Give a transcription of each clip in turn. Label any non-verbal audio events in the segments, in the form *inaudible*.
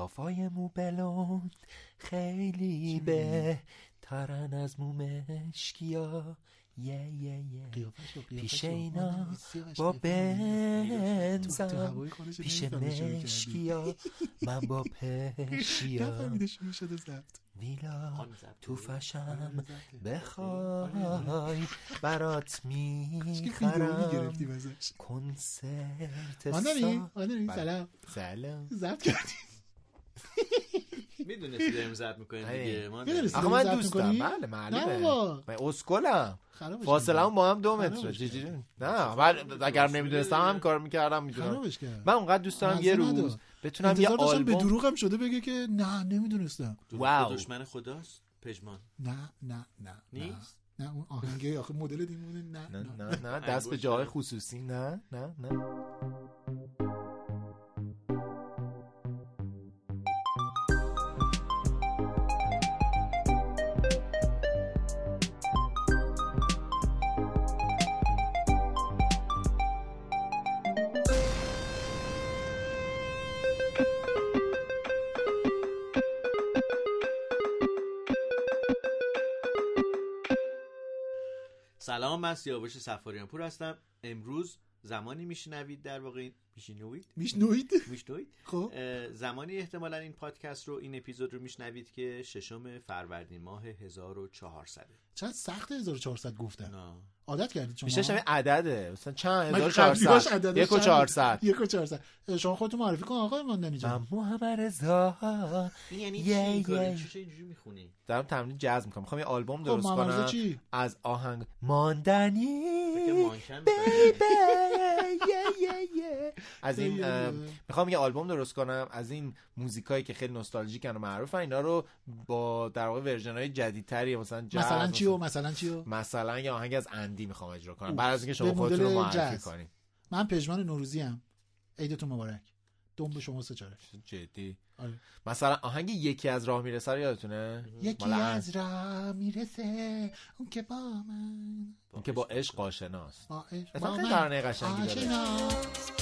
دافای مو بلوند. خیلی بهترن از مو مشکیا یه یه یه. پیش اینا با بنزم پیش کردی. مشکیا من با *laughs* پشیا. ویلا. تو فشم آره، بخوای. برات ویدئویی می‌خرم. کنسرت سا- بله. سلام. سلام. زفت *laughs* کردیم می‌دونستی داریم زد می‌کنیم. دیگه؟ آخه من دوستم؟ بله نه معلومه من اسکلم. فاصله هم با هم دو متره کرد. چجوری؟ نه من اگرم نمی‌دونستم هم کار می‌کردم می‌دونم. من اونقدر دوست دارم یه روز. بتونم یه به آلبوم دروغ هم شده بگه که نه نمی‌دونستم. واو. دشمن خداست؟ پژمان. نه نه نه نه. نیست؟ نه اون آهنگه آخه مدل دیمونه نه نه نه. نه نه. دست به جای خصوصی. نه نه نه. سلام من سیاوش سفاریان پور هستم. امروز زمانی میشنوید در واقع میشنوید میشنوید میشنوید *laughs* خب. زمانی احتمالا این پادکست رو این اپیزود رو میشنوید که ششم فروردین ماه 1400 چند سخت 1400 گفتن. نه. عادت کردید شما؟ شبیه عدده. مثلا چند؟ مگه 1400 قبلیاش عددش یک و چند؟ چهارصد. یک و 400 شما خودتون معرفی کن آقای ماندنی من جان محمد رضا. این یعنی یه- چی؟ اینجوری می‌خونی؟ دارم تمرین جاز می‌کنم. می‌خوام یه آلبوم خب درست رضا کنم. چی؟ از آهنگ ماندنی. بیبی. *laughs* یه یه یه. از این. می‌خوام یه آلبوم درست کنم. از این موزیکایی که خیلی نوستالژیکن و معروفن اینا رو با در واقع ورژن های جدیدتری مثلا جاز مثلا چی و مثلا چی و مثلا یه آهنگ از اندی می‌خوام اجرا کنم. بعد از اینکه شما خودتون رو معرفی. کنید من پژمان نوروزی ام. عیدتون مبارک. دوم به شما سه چاره. جدی. آره. مثلا آهنگ یکی از راه می‌رسه رو یادتونه؟ یکی از راه می‌رسه. اون که با من. اون که با عشق آشناست. با عشق قشنگی داره.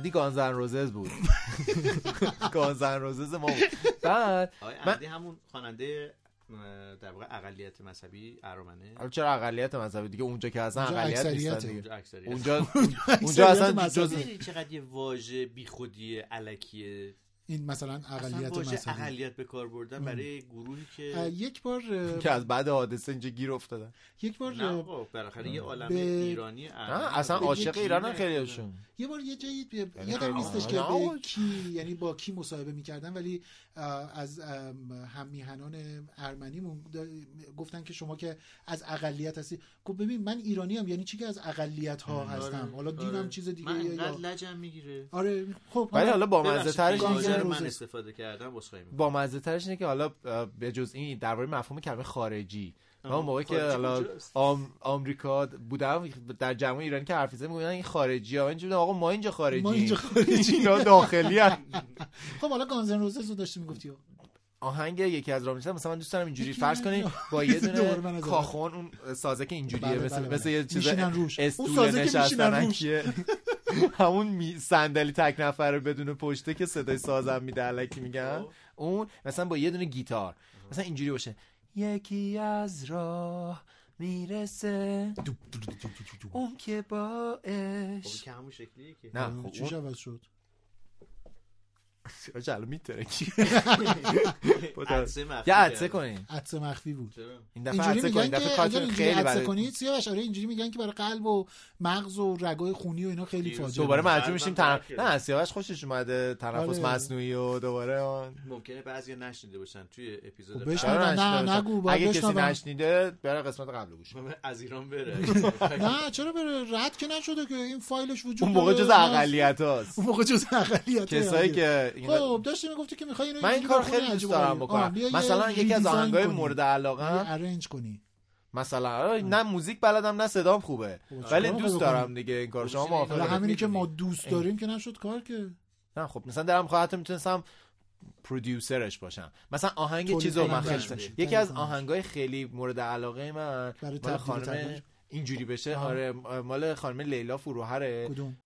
اندی گانزن روزز بود. *laughs* گانزن روزز ما بود. بعد اندی همون خواننده در واقع اقلیت مذهبی ارامنه. حالا چرا اقلیت مذهبی؟ دیگه اونجا که اصلا اقلیت نیستن. دیگه. اونجا اکثریت *laughs* اونجا اونجا اصلا چقدر یه واژه بیخودی علکیه. این مثلا اقلیت مذهبی اقلیت به کار بردن برای گروهی که یک بار که از بعد حادثه اینجا گیر افتادن. یک بار بالاخره یه عالم ایرانی اصلا عاشق ایران. خیلیشون یه بار یه جایی یعنی یادم نیستش که. کی یعنی با کی مصاحبه می‌کردن ولی از ام، هم میهنان ارمنیمون دا- گفتن که شما که از اقلیت هستی گفت ببین من ایرانی هم یعنی چی که از اقلیت ها هستم حالا دینم چیز دیگه من یا لجم می‌گیره آره خب ولی حالا با مزه ترش. من استفاده کردم با مزه ترش اینه که حالا به جز این درباره مفهوم کلمه خارجی من اون موقع که حالا؟ آم، آمریکا بودم در جمع ایرانی که حرف می‌زدن میگن این خارجی ها اینجوری آقا ما اینجا خارجی ما اینجا خارجی. اینا داخلی هن. *laughs* خب حالا گانزن روزز رو داشتی می‌گفتی. آهنگ یکی از رامیسا مثلا من دوست دارم اینجوری فرض یا. با یه *laughs* دونه کاخون اون سازه که اینجوریه بله، مثل بله، بله. مثل یه چیز استول سازه که میشینن روش. نشستنکیه. *laughs* همون می- صندلی تک نفره بدون پشته که صدای سازم میده الکی میگن. خب. اون مثلا با یه دونه گیتار. مثلا اینجوری باشه. یکی از راه می‌رسه. اون که با که همون شکلیه که. نه خب عوض شد؟ *laughs* آجا الان میتره کی یه عدسه. کنین عدسه مخفی بود؟ این دفعه عدسه کنین میگن دفعه کارتون اینجوری خیلی عدسه برای کنید سیاوش آره اینجوری میگن که برای قلب و مغز و رگای خونی و اینا خیلی فاجعه دوباره. مجبور میشیم نه سیاوش خوشش اومده تنفس آره. مصنوعی و دوباره ممکنه بعضیا نشنیده باشن توی اپیزود خب. آره، نه، نگو، اگه کسی. نشنیده بره قسمت قبل گوش کنه. *laughs* از ایران بره *laughs* نه چرا بره رد که نشده که این فایلش وجود اون موقع. جز ما- اقلیت هاست اون موقع جز اقلیت کسایی که خب داشتی می‌گفتی که می‌خوای اینو من این کار خیلی دوست دارم. بکنم. مثلا یکی از آهنگای. مورد علاقه. ارنج کنی. مثلا نه موزیک بلدم نه صدام خوبه. خب، ولی دوست دارم دیگه این کار شما خب، حالا موافقه همینی که ما. دوست داریم که نشد کار که. نه خب مثلا دلم خواهد می‌تونستم پرودیوسرش باشم. مثلا آهنگ چیزو من خیلی باشی. یکی از. آهنگای خیلی مورد علاقه من برای خانم. اینجوری بشه. آره مال خانم لیلا فروهره. کدوم؟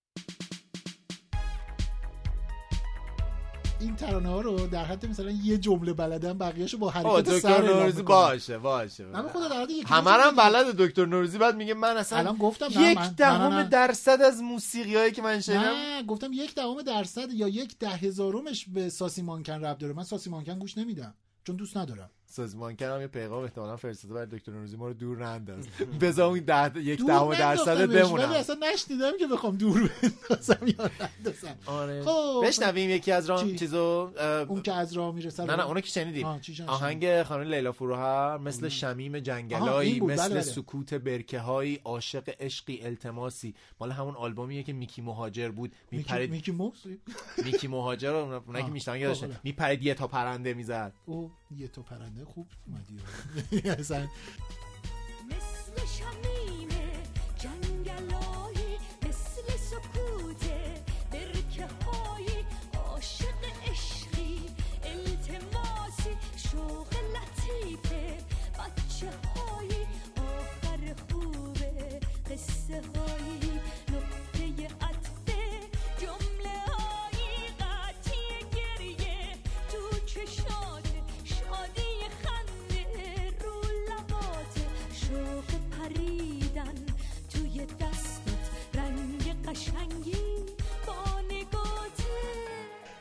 این ترانه ها رو در حد مثلا یه جمله بلدن بقیه‌شو با حرکت سر نوروزی. باشه باشه من خدا در حد یکی همه دو هم جمله بلد دکتر نوروزی بعد میگه من اصلا الان گفتم یک دهم. درصد از موسیقی هایی که من شنیدم نه گفتم یک دهم درصد یا یک ده هزارمش به ساسی مانکن رب داره من ساسی مانکن گوش نمیدم چون دوست ندارم سازمان کنم یه پیغام احتمالاً فرستاده برای دکتر نوروزی ما رو دور ننداز. بذار اون ده یک دهم درصد ولی بمونم. اصلا نشنیدم که بخوام دور بندازم یا نندازم. آره. خب. بشنویم یکی از رام چی؟ چیزو اه، اون که از راه می‌رسه نه نه اونو که شنیدیم؟ آهنگ خانم لیلا فروهر مثل شمیم جنگلایی بود، مثل بله، بله. سکوت برکه هایی عاشق عشقی التماسی. مال همون آلبومیه که میکی مهاجر بود. میکی, میپرید میکی موس؟ میکی مهاجر اونایی که یادشون حالا. میپرید یه تا پرنده می‌زد. او یه تو پرنده خوب اومدی. *laughs* اصلا مثل شمیم جنگلایی مثل سکوت برکه هایی عاشق عشقی التماسی شوق لطیف بچه هایی آخر خوبه قصه هایی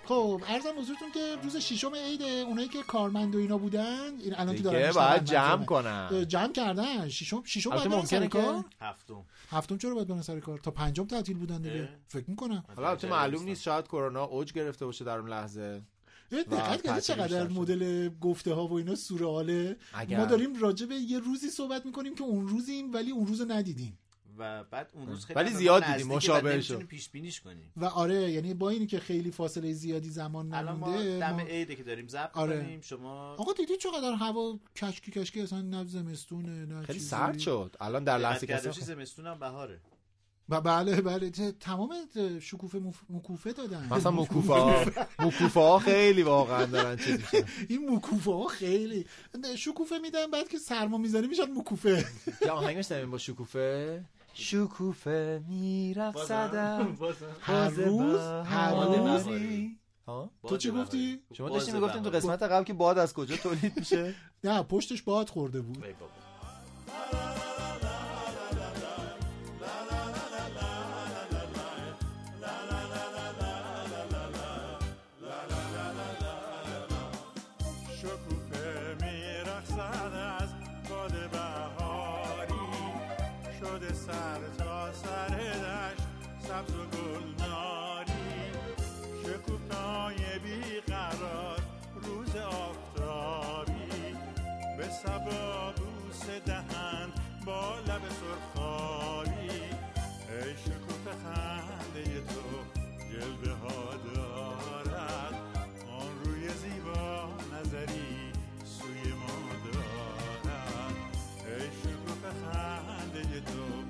خب عرضم حضورتون که روز ششم عیده اونایی که کارمند و اینا بودن این الان که دارن باید جمع. کنن. جمع کردن. ششم ششم سر ممکنه که- کار؟ هفتم. هفتم چرا باید برن سر کار؟ تا پنجم تعطیل بودن دیگه. اه. فکر می‌کنم. حالا البته معلوم نیست شاید کرونا اوج گرفته باشه در اون لحظه. دقت کردی چقدر. مدل گفته ها و اینا سورئاله. ما داریم راجع به یه روزی صحبت می‌کنیم که اون روزیم ولی اون روز رو ندیدیم. و بعد اون روز خیلی ولی زیاد دیدیم، و مشابه شد. پیش بینیش کنیم و آره یعنی با اینی که خیلی فاصله زیادی زمان الان ما نمونده دم ما- عیده که داریم ضبط آره. کنیم شما آقا دیدی چقدر هوا کشکی کشکی؟ اصلا نه زمستونه نه خیلی چیزی. سرد شد. الان در لحظه که زمستون هم بهاره. و بله بله. تمام شکوفه مف... مکوفه دادن. مثلا مکوفه ها مکوفه ها خیلی واقعا دارن چیز میشن. *laughs* این مکوفه ها خیلی شکوفه میدن بعد که سرما می‌زنه میشن مکوفه یه آهنگ با شکوفه. شکوفه میرقصدم *laughs* هر روز؟ هر روز؟ ها؟ تو چی گفتی؟ شما داشتی می‌گفتین تو قسمت قبل که باد از کجا تولید میشه؟ *laughs* نه پشتش باد خورده بود. سر تا سر دشت سبز و گلناری. شکوفه های بیقرار روز آفتابی. به سبا بوس دهن با لب سرخابی. ای شکوفه خنده تو جلوه ها دارد. آن روی زیبا نظری سوی ما دارد. ای شکوفه خنده تو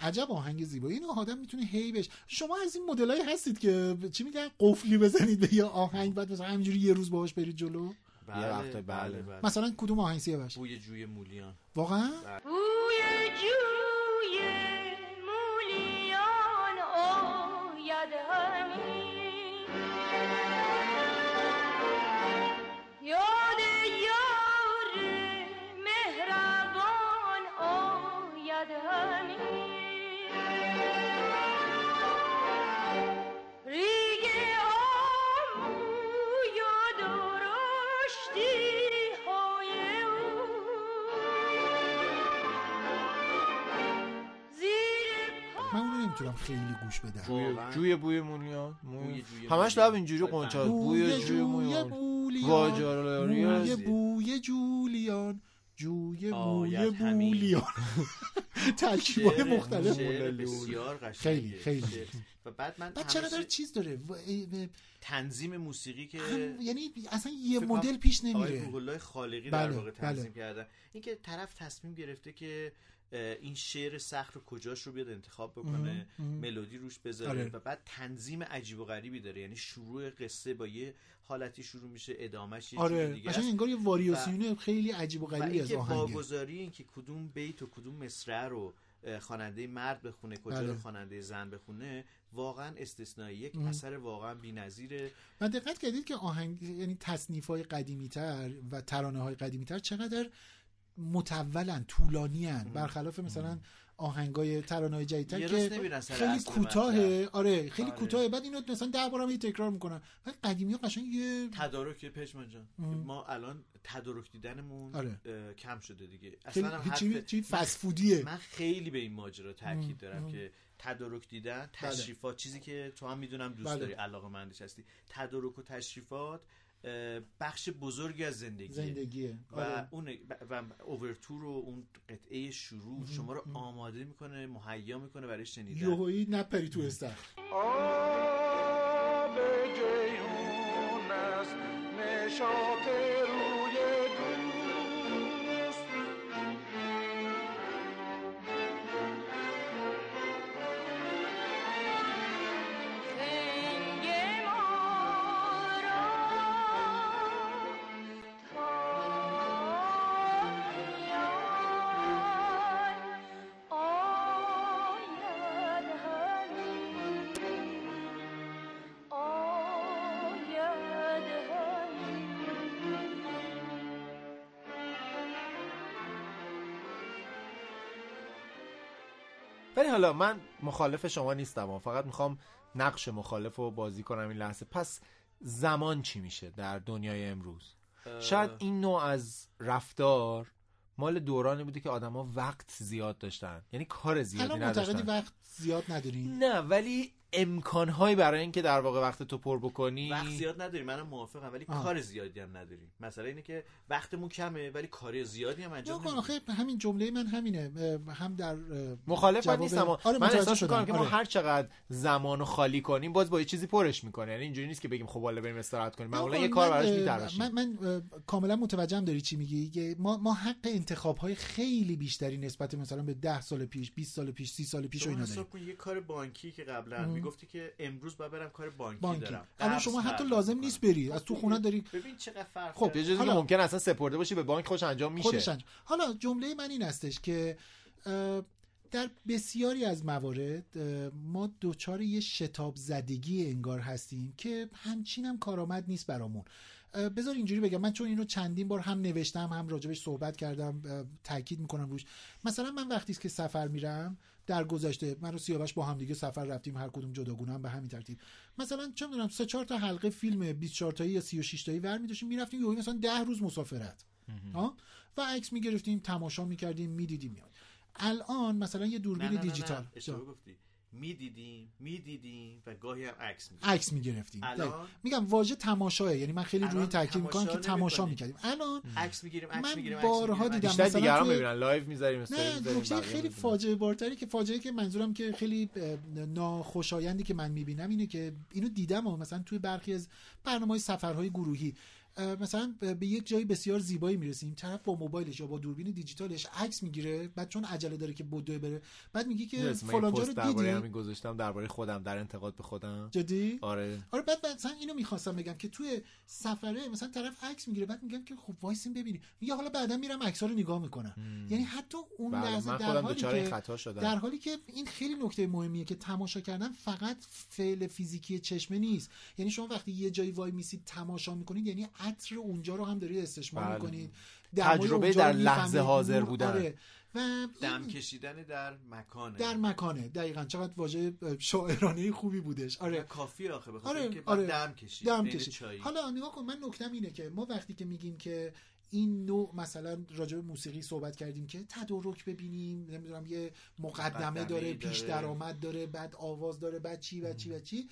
عجب آهنگ زیبایی اینو آدم می‌تونه هی بش شما از این مدلایی هستید که چی میگن؟ قفلی بزنید به یه آهنگ بعد مثلا همینجوری یه روز باهاش برید جلو؟ بله بله. بله بله. مثلا کدوم آهنگ سیاوش بوی جوی مولیان. واقعا؟ بوی جوی مولیان آید همی می‌تونم خیلی گوش بدم واقعا. جوی بوی مولیان موی- جوی همش. لب اینجوری قنچه. بوی بوی جوی جوی مولیان. بوی بوی جولیان جوی بوی. بولیان *laughs* ترکیبای مختلف بسیار قشنگه خیلی، خیلی. و بعد من بعد چقدر چیز داره تنظیم موسیقی که یعنی اصلا یه مدل پیش آقای نمیره الله خالقی در بله، واقع تنظیم بله. کردن اینکه طرف تصمیم گرفته که این شعر سخت رو کجاش رو بیاد انتخاب بکنه. ملودی روش بذاره آره. و بعد تنظیم عجیب و غریبی داره یعنی شروع قصه با یه حالتی شروع میشه ادامهش یه چیز آره دیگه است. انگار یه واریاسیون خیلی عجیب و غریبی از آهنگه واگذاری این که کدوم بیت و کدوم مصرع رو خواننده مرد بخونه کجا بله. رو خواننده زن بخونه واقعا استثنایی یک. اثر واقعا بی‌نظیره و دقت کردید که آهنگ یعنی تصنیف های قدیمی تر و ترانه های قدیمی تر چقدر متولن طولانیان برخلاف مثلا آهنگای ترانه های جدیدتر که خیلی کوتاهه آره خیلی آره. کوتاهه بعد اینو مثلا ده بار هم یه تکرار می‌کنن ولی قدیمی قشنگ یه تدارک پشمان جان. ما الان تدارک دیدنمون آره. کم شده دیگه اصلا هم حرف- چی فسفودیه من خیلی به این ماجرا تاکید. دارم مم. که تدارک دیدن تشریفات چیزی که تو هم می‌دونم دوست بله. داری علاقه مندش هستی تدارک و تشریفات بخش بزرگی از زندگیه. زندگیه. و آره. اون و اوورتور و اون قطعه شروع شما رو آماده می‌کنه مهیا می‌کنه برای شنیدن. یوهویی نپری تو استخر. آب جیهون است نشاط روی ولی حالا من مخالف شما نیستم فقط می‌خوام نقش مخالف رو بازی کنم این لحظه. پس زمان چی میشه در دنیای امروز؟ اه، شاید این نوع از رفتار مال دورانی بوده که آدما وقت زیاد داشتن. یعنی کار زیادی الان نداشتن. وقت زیاد ندارین؟ نه ولی امکانهایی برای اینکه در واقع وقت تو پر بکنی. وقت زیاد نداریم منم موافقم ولی آه. کار زیادی هم نداریم. مثلا اینه که وقتمون کمه ولی کار زیادی هم انجام نمیدیم آخه همین جمله من همینه. هم در مخالف من جواب- نیستم. آره من احساس. می‌کنم که ما آره. هر چقدر زمان رو خالی کنیم باز با یه چیزی پرش می‌کنه. یعنی اینجوری نیست که بگیم خب والا بریم استراحت کنیم. معمولا یه کار براش اه، میتراشیم من, من کاملا متوجهم داری چی میگی. که ما ما حق انتخاب های خیلی بیشتری نسبت مثلا به 10 سال پیش 20 سال پیش 30 سال پیش و اینا داریم. یه کار بانکی که قبلا. می‌گفتی که امروز باید برم کار بانکی, بانکی. دارم. الان شما حتی لازم. نیست بری. از تو خونه داری ببین چقدر فرق خب،. یه حالا- ممکن اصلا سپرده باشی به بانک خوش انجام میشه. خودش انجام. حالا جمله من این هستش که در بسیاری از موارد ما دوچار یه شتاب زدگی انگار هستیم که همچین هم کارآمد نیست برامون. بذار اینجوری بگم. من چون اینو چندین بار هم نوشتم هم راجبش صحبت کردم تاکید می‌کنم روش. مثلا من وقتی که سفر میرم در گذشته من رو سیاوش با هم دیگه سفر رفتیم هر کدوم جداگونه هم به همین ترتیب. مثلا چه می‌دونم سه چهار تا حلقه فیلم 24 تایی یا 36 تایی ور می‌داشتیم می‌رفتیم یهو مثلا 10 روز مسافرت. ها؟ و عکس می‌گرفتیم تماشا می‌کردیم می‌دیدیم میاد الان مثلا یه دوربین نه نه دیجیتال نه. اشتباه گفتی. می‌دیدیم می‌دیدیم و گاهی هم عکس می‌گرفتیم. عکس می‌گرفتیم الان؟ میگم واژه تماشاه یعنی من خیلی روی تاکید می‌کنم که تماشا. می‌کردیم الان عکس می‌گیریم عکس من می‌گیریم بارها دیدم. بیشتر مثلا دیگران توی- می‌بینن live می‌ذاریم نه نکته خیلی فاجعه بارتری که فاجعه که منظورم که خیلی ناخوشایندی که من می‌بینم اینه که اینو دیدم و مثلا توی برخی از برنامه سفرهای گروهی مثلا به یک جایی بسیار زیبایی می‌رسیم. طرف با موبایلش یا با دوربین دیجیتالش عکس می‌گیره بعد چون عجله داره که بدوه بره بعد میگه که فلان جا رو دیدی؟ همین گذاشتم درباره خودم در انتقاد به خودم. جدی؟ آره. آره بعد مثلا اینو می‌خواستم بگم که توی سفره مثلا طرف عکس می‌گیره بعد میگم که خب وایسین ببینی میگه حالا بعدا میرم عکس‌ها رو نگاه می‌کنم. یعنی حتی اون بله، لحظه در حالی که خطا شدم. در حالی که این خیلی نکته مهمیه که تماشا کردن فقط فعل فیزیکی چشمه نیست. یعنی شما وقتی یه جایی وای میسید تماشا می‌کنید یعنی عطر اونجا رو هم داری استشمام بله. می‌کنید تجربه در لحظه حاضر بودن. آره. و دم کشیدن در مکانه در مکانه دقیقا چقدر واژه شاعرانه خوبی بودش آره کافی آخه بخاطر آره، اینکه آره. دم کشید دم کشید. حالا نگاه کن من نکتم اینه که ما وقتی که میگیم که این نوع مثلا راجع به موسیقی صحبت کردیم که تدارک ببینیم نمی‌دونم یه مقدمه داره داره. پیش درآمد داره بعد آواز داره بعد چی بعد چی بعد چی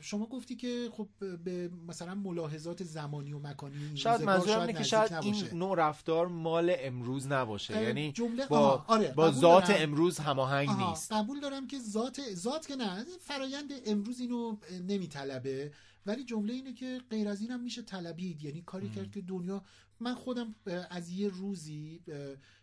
شما گفتی که خب به مثلا ملاحظات زمانی و مکانی شاید منظورم اینه که شاید نباشه. این نوع رفتار مال امروز نباشه. یعنی جمله با, آره، با ذات دارم. امروز هماهنگ نیست. قبول دارم که ذات ذات که نه فرایند امروز اینو نمیطلبه. ولی جمله اینه که غیر از اینم میشه طلبید. یعنی کاری کرد که دنیا من خودم از یه روزی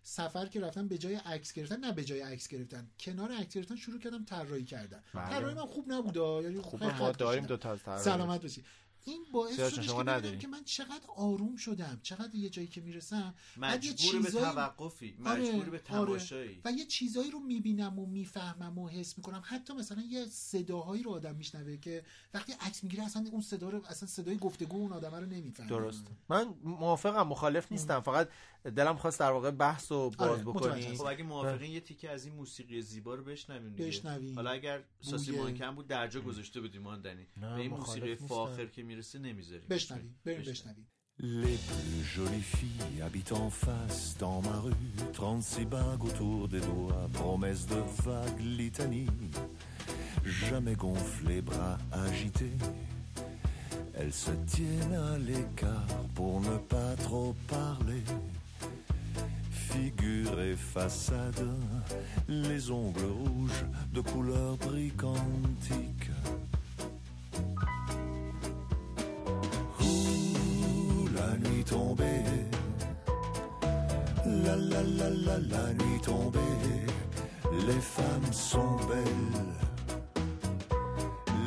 سفر که رفتم به جای عکس گرفتن نه به جای عکس گرفتن کنار عکس گرفتن شروع کردم طراحی کردن بله. طراحی من خوب نبوده یعنی خیلی ما داریم. دو تا طراحی. سلامت باشی این باعث شدش شما نداری؟ که من چقدر آروم شدم چقدر یه جایی که می‌رسم بعد یه مجبور به چیزایی- توقفی آره، مجبور به آره. تماشایی. و یه چیزایی رو می‌بینم و می‌فهمم و حس می‌کنم. حتی مثلا یه صداهایی رو آدم میشنوه که وقتی عکس می‌گیره اصلا اون صدا رو اصلا صدای گفتگو اون آدم رو نمی‌فهمه. درست من موافقم مخالف نیستم. فقط دلم خواست در واقع بحث رو باز آره، بکنی متوجهم. خب اگه موافقین یه تیکه از این موسیقی زیبا رو بشنویم دیگه بشنویم. حالا اگر ساسی مانکن بود درجا گذاشته بودیم ماندنی به این موسیقی. فاخر که می‌رسه نمی‌ذاریم بشنویم بریم بشنویم Les plus jolies filles habitent en face dans ma rue. 36 bagues autour des doigts, promesse de vagues litanie. Jamais gonflées, bras agités. Elles se tiennent à l'écart pour ne pas trop parler. Figure et façade, les ongles rouges de couleur bricantique. Ouh, la nuit tombée. La la la la la nuit tombée. Les femmes sont belles.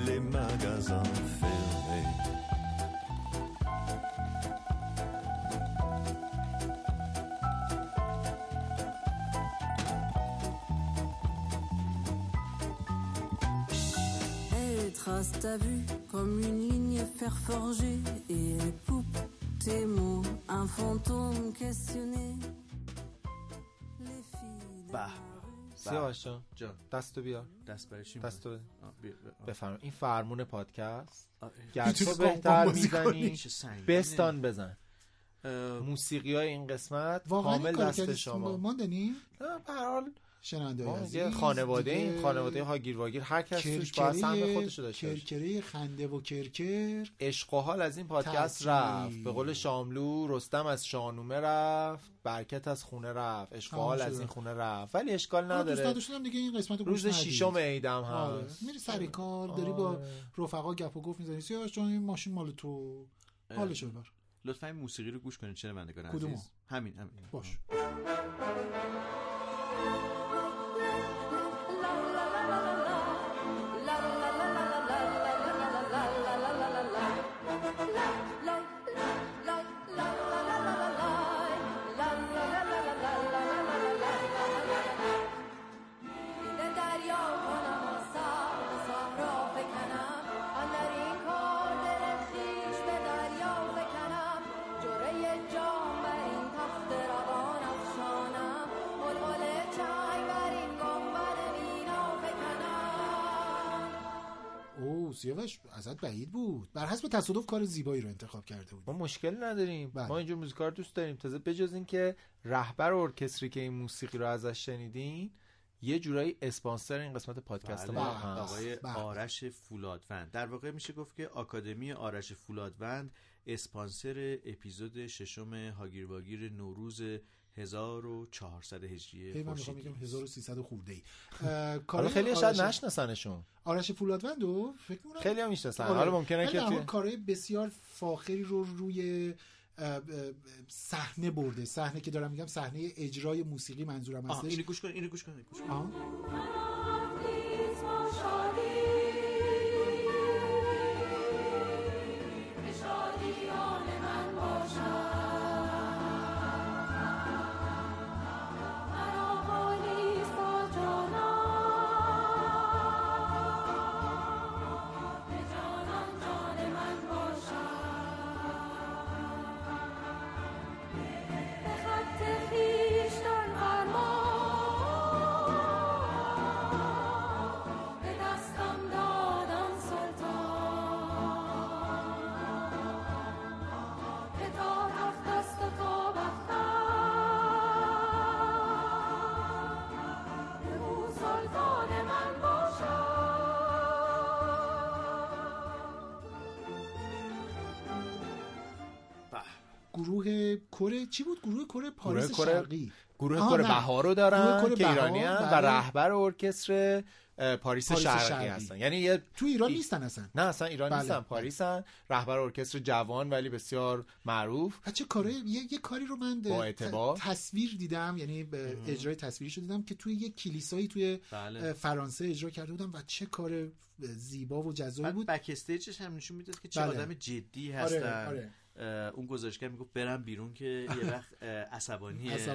Les magasins. Elle trace ta vue comme une ligne fer forgée et elle coupe tes mots, un fantôme questionné. Les filles de Bah. la rue سیاوش جان جان دستو بیار دست برای چی دستو می‌زنی؟ آه، بیا- بیا- آه. بفرم این فرمون پادکست آه، گرچه می‌تونی بهتر قمقم بازی کنی. می‌زنی چه سنگینه. بستان بزن اه، موسیقی های این قسمت واقعا این کامل کار دست کردی شما ماندنی نه به هر حال شنونده یه خانواده این خانواده هاگیر واگیر هر کس توش باید سهم خودشو داشته کرکره خنده و کرکر. عشق و حال از این پادکست. رفت. به قول شاملو رستم از شانومه رفت برکت از خونه رفت. عشق و حال. از این خونه رفت. ولی اشکال دوست نداره. نداشتم دیگه این قسمت رو روز. ششم عیدم آره. هست. میری سر کار داری با آره. رفقا گپ و گفت می‌زنی. سیاوش جان این ماشین مال تو. حالشو ببر. لطفا این موسیقی رو گوش کنید شنوندگان کدومو؟ عزیز. همین همین. باش. سیاوش ازت بعید بود. بر حسب تصادف کار زیبایی رو انتخاب کرده بود ما مشکل نداریم. بله. ما اینجور موزیکا رو دوست داریم. تازه بجز این که رهبر ارکستری که این موسیقی رو ازش شنیدین یه جورایی اسپانسر این قسمت پادکست بله، ما بله. هست. آقای بله. آرش فولادوند. در واقع میشه گفت که آکادمی آرش فولادوند اسپانسر اپیزود ششم هاگیر واگیر نوروز 1400 هجری هی من می‌خوام خورشیدی. بگم 1300 خورده ای حالا خیلی شاید نشناسنشون. آرش فولادوندو فکر می‌کنم خیلی هم می‌شناسن آره. حالا ممکنه ولی که کارهای بسیار فاخری رو روی صحنه برده. صحنه که دارم میگم صحنه اجرای موسیقی منظورم هستش. اینو گوش کن اینو گوش کن اینو گوش کن. گروه کر چی بود گروه کر پاریس کر- شرقی گروه کر. بهار رو گروه دارن که ایرانی هن و بله. رهبر ارکستر پاریس, پاریس شرقی, شرقی. هستن یعنی یه تو ایران ای- نیستن اصلا نه اصلا ایران بله. نیستن پاریسن رهبر ارکستر جوان ولی بسیار معروف بچه کاره یه, یه کاری رو من با اعتبار. ت- تصویر دیدم یعنی یه اجرای تصویری شو دیدم که توی یه کلیسایی توی بله. فرانسه اجرا کرده بودم و چه کار زیبا و جذابی بود backstage ش هم نشون می‌داد که چه بله. آدم جدی هستن آره آره اون گزارشگر می‌گفت برم بیرون که یه *laughs* وقت عصبانیه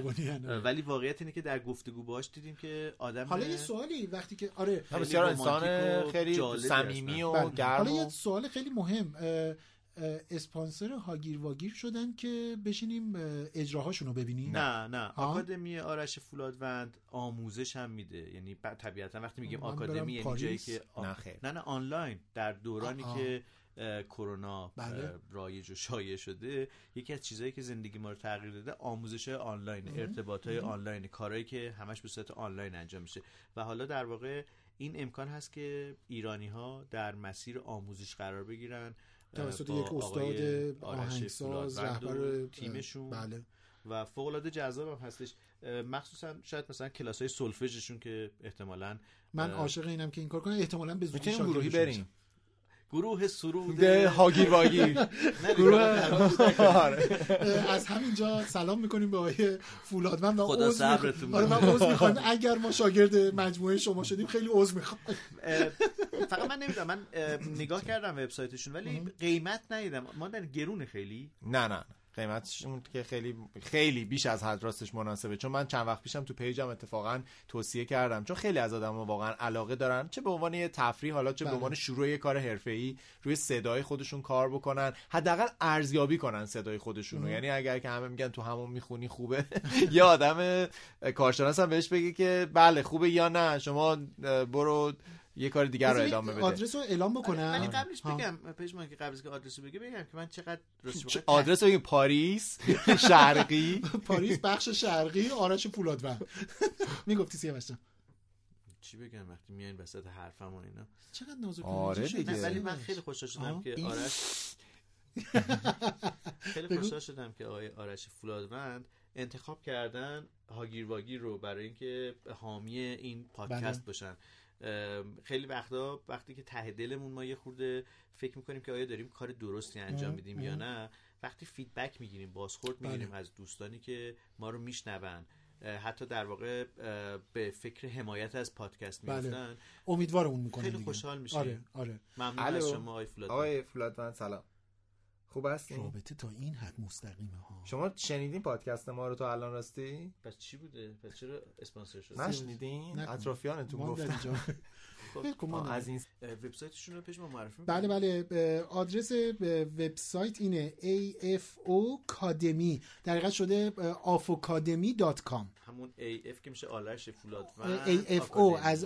ولی واقعیت اینه که در گفتگو باهاش دیدیم که آدم حالا یه سوالی وقتی که آره بسیار انسان خیلی صمیمی. و بله. گرم حالا یه سوال خیلی مهم اسپانسر هاگیر واگیر شدن که بشینیم اه، اجراهاشون رو ببینیم نه نه. آکادمی آرش فولادوند آموزش هم میده یعنی طبیعتا وقتی میگیم آکادمی یعنی جایی؟ که آ- نه. نه نه آنلاین در دورانی آه. که کرونا بله. رایج و شایع شده. یکی از چیزهایی که زندگی ما رو تغییر داده آموزش آنلاین ارتباط های آنلاین کارهایی که همش به صورت آنلاین انجام میشه. و حالا در واقع این امکان هست که ایرانی ها در مسیر آموزش قرار بگیرن توسط یک استاد آهنگساز رهبر تیمشون. بله. و فوق العاده جذاب هم هستش. مخصوصا شاید مثلا کلاس های سولفژشون که احتمالاً من عاشق اینم که این کار کنم احتمالاً به زودی گروهی. بریم. گروه سرود ده هاگیر واگیر گروه آره. از همینجا سلام می‌کنیم به آقای فولادمن و خدا صبرتون. آره من عذر می‌خوایم اگر ما شاگرد مجموعه شما شدیم خیلی عذر می‌خوام. فقط من نمی‌دونم من اه، نگاه کردم وبسایتشون ولی قیمت ندیدم. ما در گرونه خیلی؟ نه نه. قیمتشون که خیلی خیلی بیش از حد راستش مناسبه. چون من چند وقت پیشم تو پیجم اتفاقا توصیه کردم. چون خیلی از آدم واقعا علاقه دارن چه به عنوان یه تفریح حالا چه به بله. عنوان شروع یه کار حرفه‌ای روی صدای خودشون کار بکنن. حداقل ارزیابی کنن صدای خودشونو یعنی اگر که همه میگن تو همون می‌خونی خوبه *laughs* یه آدم کارشناس هم بهش بگه که بله خوبه یا نه شما برو یه کار دیگر رو ادامه بده آدرس رو اعلام بکنم ولی قبلش. بگم پژمان که قبلش که آدرس رو بگه بگم که من چقدر واقع آدرس رو بگیم پاریس *laughs* شرقی پاریس بخش شرقی آرش فولادوند *laughs* می‌گفتی سیاوش چی بگم وقتی میایین وسط حرفم و اینا چقدر نازک آره دیگه. ولی من. خیلی خوشحال شدم. که آرش *laughs* خیلی. خوشحال شدم که آقای آرش فولادوند انتخاب کردن هاگیر واگیر رو برای اینکه حامی این پادکست بله. باشن خیلی وقتا وقتی که ته دلمون ما یه خورده فکر می‌کنیم که آیا داریم کار درستی انجام ام، میدیم یا نه وقتی فیدبک می‌گیریم بازخورد بله. می‌گیریم از دوستانی که ما رو میشنون حتی در واقع به فکر حمایت از پادکست بله. میفتن امیدوارمون می‌کنه خیلی. خوشحال میشیم. آره آره ممنون. از شما آقای فولادوند آقای سلام خوب هستین؟ رابطه تا این حد مستقیمه ها. شما شنیدین پادکست ما رو تا الان راستی؟ پس چی بوده؟ پس چرا اسپانسر شد نشنیدین. اطرافیانتون گفتن. نداریم. از این وبسایتشون رو پیش ما معرفی؟ بله بله. آدرس وبسایت اینه afocademy در حقیقت شده afocademy.com همون AF که میشه آرش فولادوند afo. از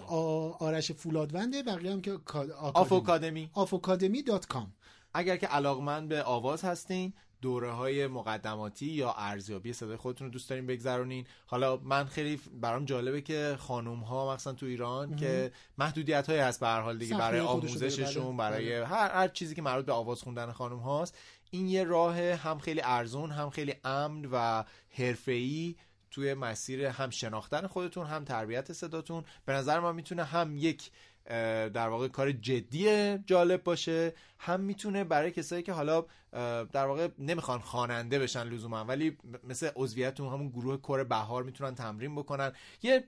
آرش فولادونده بقیه هم که کا- آف آکادمی آکادمی afocademy.com اگر که علاقمند به آواز هستین دوره های مقدماتی یا ارزیابی صدای خودتون رو دوست دارین بگذرونین. حالا من خیلی برام جالبه که خانم ها مثلا تو ایران که محدودیت های هست به هر حال دیگه برای آموزششون بله، برای بله. هر هر چیزی که مربوط به آواز خوندن خانم هاست. این یه راه هم خیلی ارزون هم خیلی امن و حرفه‌ای توی مسیر هم شناختن خودتون هم تربیت صداتون. به نظر من می‌تونه هم یک در واقع کار جدی جالب باشه. هم می‌تونه برای کسایی که حالا در واقع نمی‌خوان خواننده بشن لزوما ولی مثل عضویتون همون گروه کور بهار می‌تونن تمرین بکنن. یه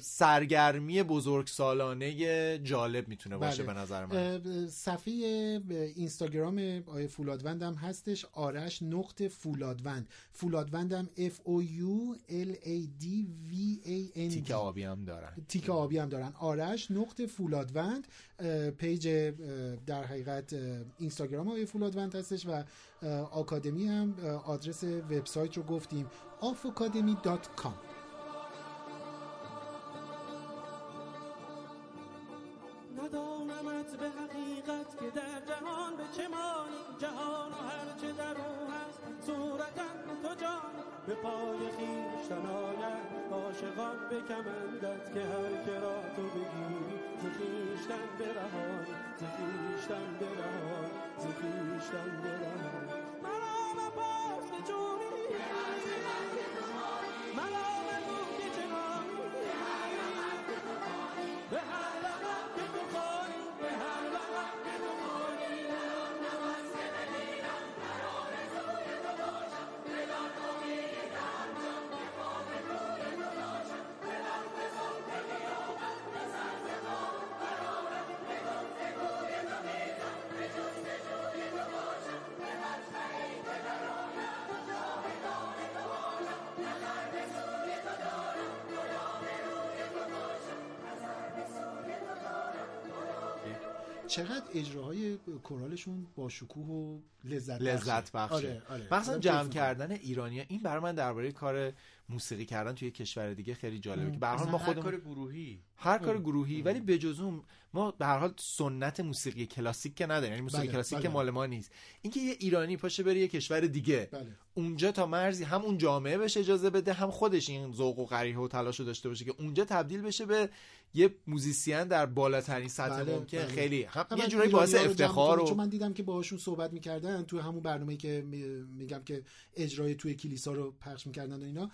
سرگرمی بزرگ سالانه جالب می‌تونه باشه بله. به نظر من. صفحه اینستاگرام آقای فولادوند هم هستش. آرش نقطه فولادوند. فولادوند هم F O U L A D V A N تیک آبی هم دارن. تیک آبی هم دارن. آرش نقطه فولادوند. page در حقیقت اینستاگرام آقای فولادوند هستش و آکادمی هم آدرس وبسایت رو گفتیم. afacademy.com ندانمت به حقیقت که در جهان به چه مانی؟ جهان و هر چه در او هست صورتا تو جان. به پای خویشتن آید عاشقان به کمندت که هر که را تو بگیری ز خویشتن برهان ز خویشتن برهان ز خویشتن برهان مرا مپرس که چقدر اجراهای کورالشون با شکوه و لذت بخشه. لذت بخشه آره آره مثلا جمع. کردن ایرانیا این برای من درباره کار موسیقی کردن توی کشور دیگه خیلی جالبه ام. که به هر حال ما هر خودمون کار گروهی. هر کار ام. گروهی ولی به جز اون ما به هر حال سنت موسیقی کلاسیک که نداریم. یعنی موسیقی بله، کلاسیک بله. که مال ما نیست. اینکه یه ایرانی پاشه بره یه کشور دیگه. بله. اونجا تا مرزی هم اون جامعه بهش اجازه بده هم خودش این ذوق و غریحه و تلاش رو داشته باشه که اونجا تبدیل بشه به یه موزیسین در بالاترین سطح بله، ممکن. بله. خیلی. هم یه جورایی باعث افتخار کنم، چون و من دیدم که باهاشون صحبت می‌کردن تو همون برنامه که می- میگم که اجرای توی کلیسا رو پخش می‌کردن و اینا.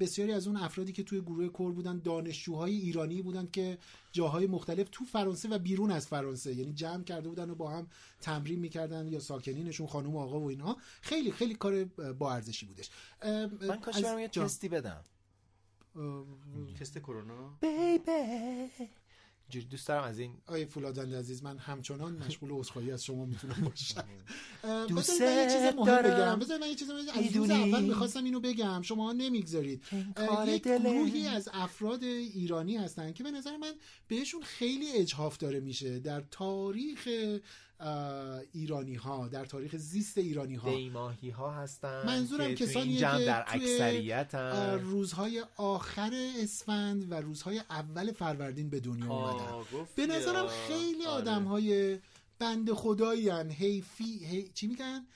بسیاری از اون افرادی که توی گروه کور بودن دانشجوهای ایرانی بودن که جاهای مختلف تو فرانسه و بیرون از فرانسه یعنی جمع کرده بودن و با هم تمرین می‌کردن یا ساکنینشون خانم و آقا و اینها. خیلی خیلی کار با ارزشی بودش. من کاش از- برم یه. تستی بدم. تست کرونا؟ جوری دوست دارم از این آیه فولادند عزیز من همچنان مشغول عذرخواهی از شما می‌تونم *laughs* باشم. دوست من یه چیز مهم. بگم. بذارید من یه چیز مهم- از روز می‌دونی. اول می‌خواستم اینو بگم. شما نمی‌گذارید. یک. گروهی از افراد ایرانی هستن که به نظر من بهشون خیلی اجحاف داره میشه. در تاریخ ایرانی ها در تاریخ زیست ایرانی ها دیماهی ها هستن منظورم جمع که در اکثریت روزهای آخر اسفند و روزهای اول فروردین به دنیا اومدن. به نظرم خیلی آره. آدم های بند خدایی هن حیفی هی... چی میگن؟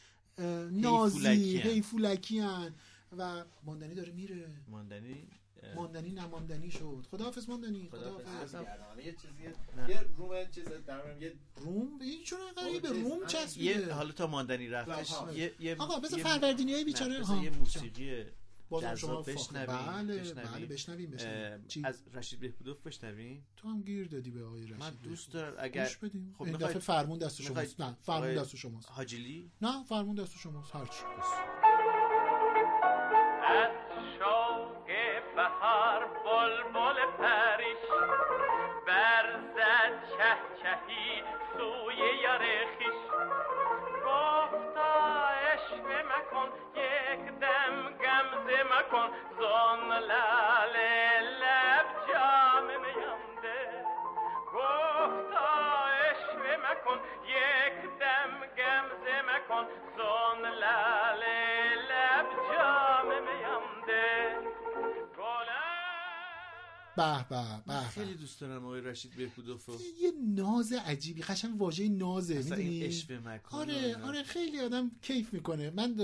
نازی حیفولکی هن. حیفولکی هن و ماندنی داره میره. ماندنی؟ ماندنی نماندنی شد خداحافظ ماندنی خداحافظ. یه چیزی. یه روم چیز یه روم این چون به چیز- روم. چسبیده یه حالا تا ماندنی رفتش. یه آقا بذار یه- فروردینی های نه، بیچاره. یه موسیقی بازم شما جذاب فاخر. بشنویم بله بشنویم. بله بشنویم بشنویم؟ از رشید بهبودوف بشنویم تو هم گیر دادی به آقای رشید من دوست دارم اگر خب این دفعه فرمون دست شماست نه فرمون دست شماست حاجیلی نه فرمون دست شماست هرچی بهار بلبل پریش برزد چه چهی سوی یار خیش گفتا عشق مکن یک دم گمزه مکن زن لال به به به خیلی. دوست دارم آقای رشید بهبودوف رو. یه ناز عجیبی قشنگ واژه نازه می‌دونی؟ عشق مکان و آره. آره خیلی آدم کیف می‌کنه. من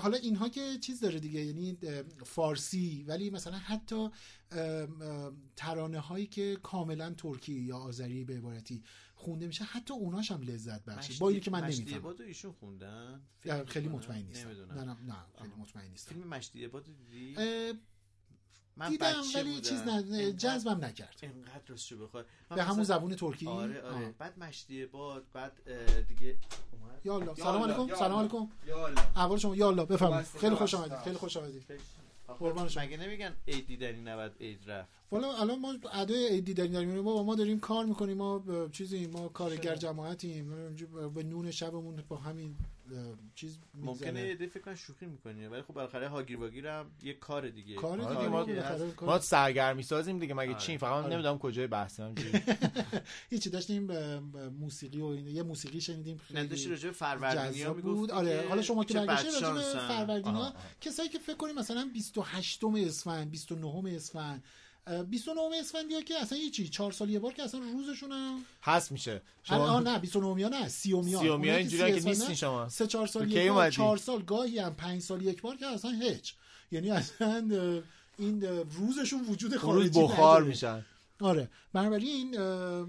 حالا اینها که چیز داره دیگه یعنی فارسی ولی مثلا حتی ترانه هایی که کاملا ترکی یا آذری به عبارتی خونده میشه حتی اوناش هم لذت بخشه. مشتی- با اینکه من مشتی نمی‌فهمم رو ایشون خوندن؟ خیلی. مطمئن نیستم. نه نه خیلی مطمئن نیستم. فیلم مشتی دیدی؟ من دیدم ولی بودم. چیز نه جذبم نکرد. انقدر راستشو بخوای. من به همون زبون ترکی آره آره. آه. بعد مشتی عباد بعد دیگه اومد. یا الله. سلام علیکم. سلام علیکم. یالا احوال شما یا الله. بفرمایید. بسته، خیلی خوش بسته. آمدید. خیلی خوش آمدید. آخه قربان شما. مگه نمیگن عید دیدنی نباید عید رفت؟ والا الان ما ادای عیدی داریم داریم بابا ما داریم کار می‌کنیم. ما چیزی ما کارگر جماعتیم. ما به نون شبمون با همین چیز ممکنه. یه دفعه فکر کنن شوخی می‌کنی ولی خب بالاخره هاگیر واگیر هم یه کار دیگه کار آره دیگه دیگه، ما بالاخره کار- ما سرگرمی سازیم دیگه مگه آره. چین فقط من آره. نمی‌دونم کجای بحثم *laughs* هیچی داشتیم موسیقی و این- یه موسیقی شنیدیم نه داشتی خیلی راجع به فروردینی ها جذاب بود می‌گفتی آره حالا شما که چه برگشتین راجع به بدشانسن. فروردین ها آها. کسایی که فکر کنیم مثلا 28 اسفند 29 اسفند 29 اسفندی ها که اصلا یه چی؟ چهار سال یه بار که اصلا روزشون هم هست میشه. شما نه 29 ها نه 30 ها سیومی ها اینجوری که نیستین شما. سه چهار سال یک بار؟ چهار سال گاهی هم پنج سال یک بار که اصلا هیچ. یعنی اصلا این روزشون وجود روز خارجی بخار نداره. میشن. آره. بنابراین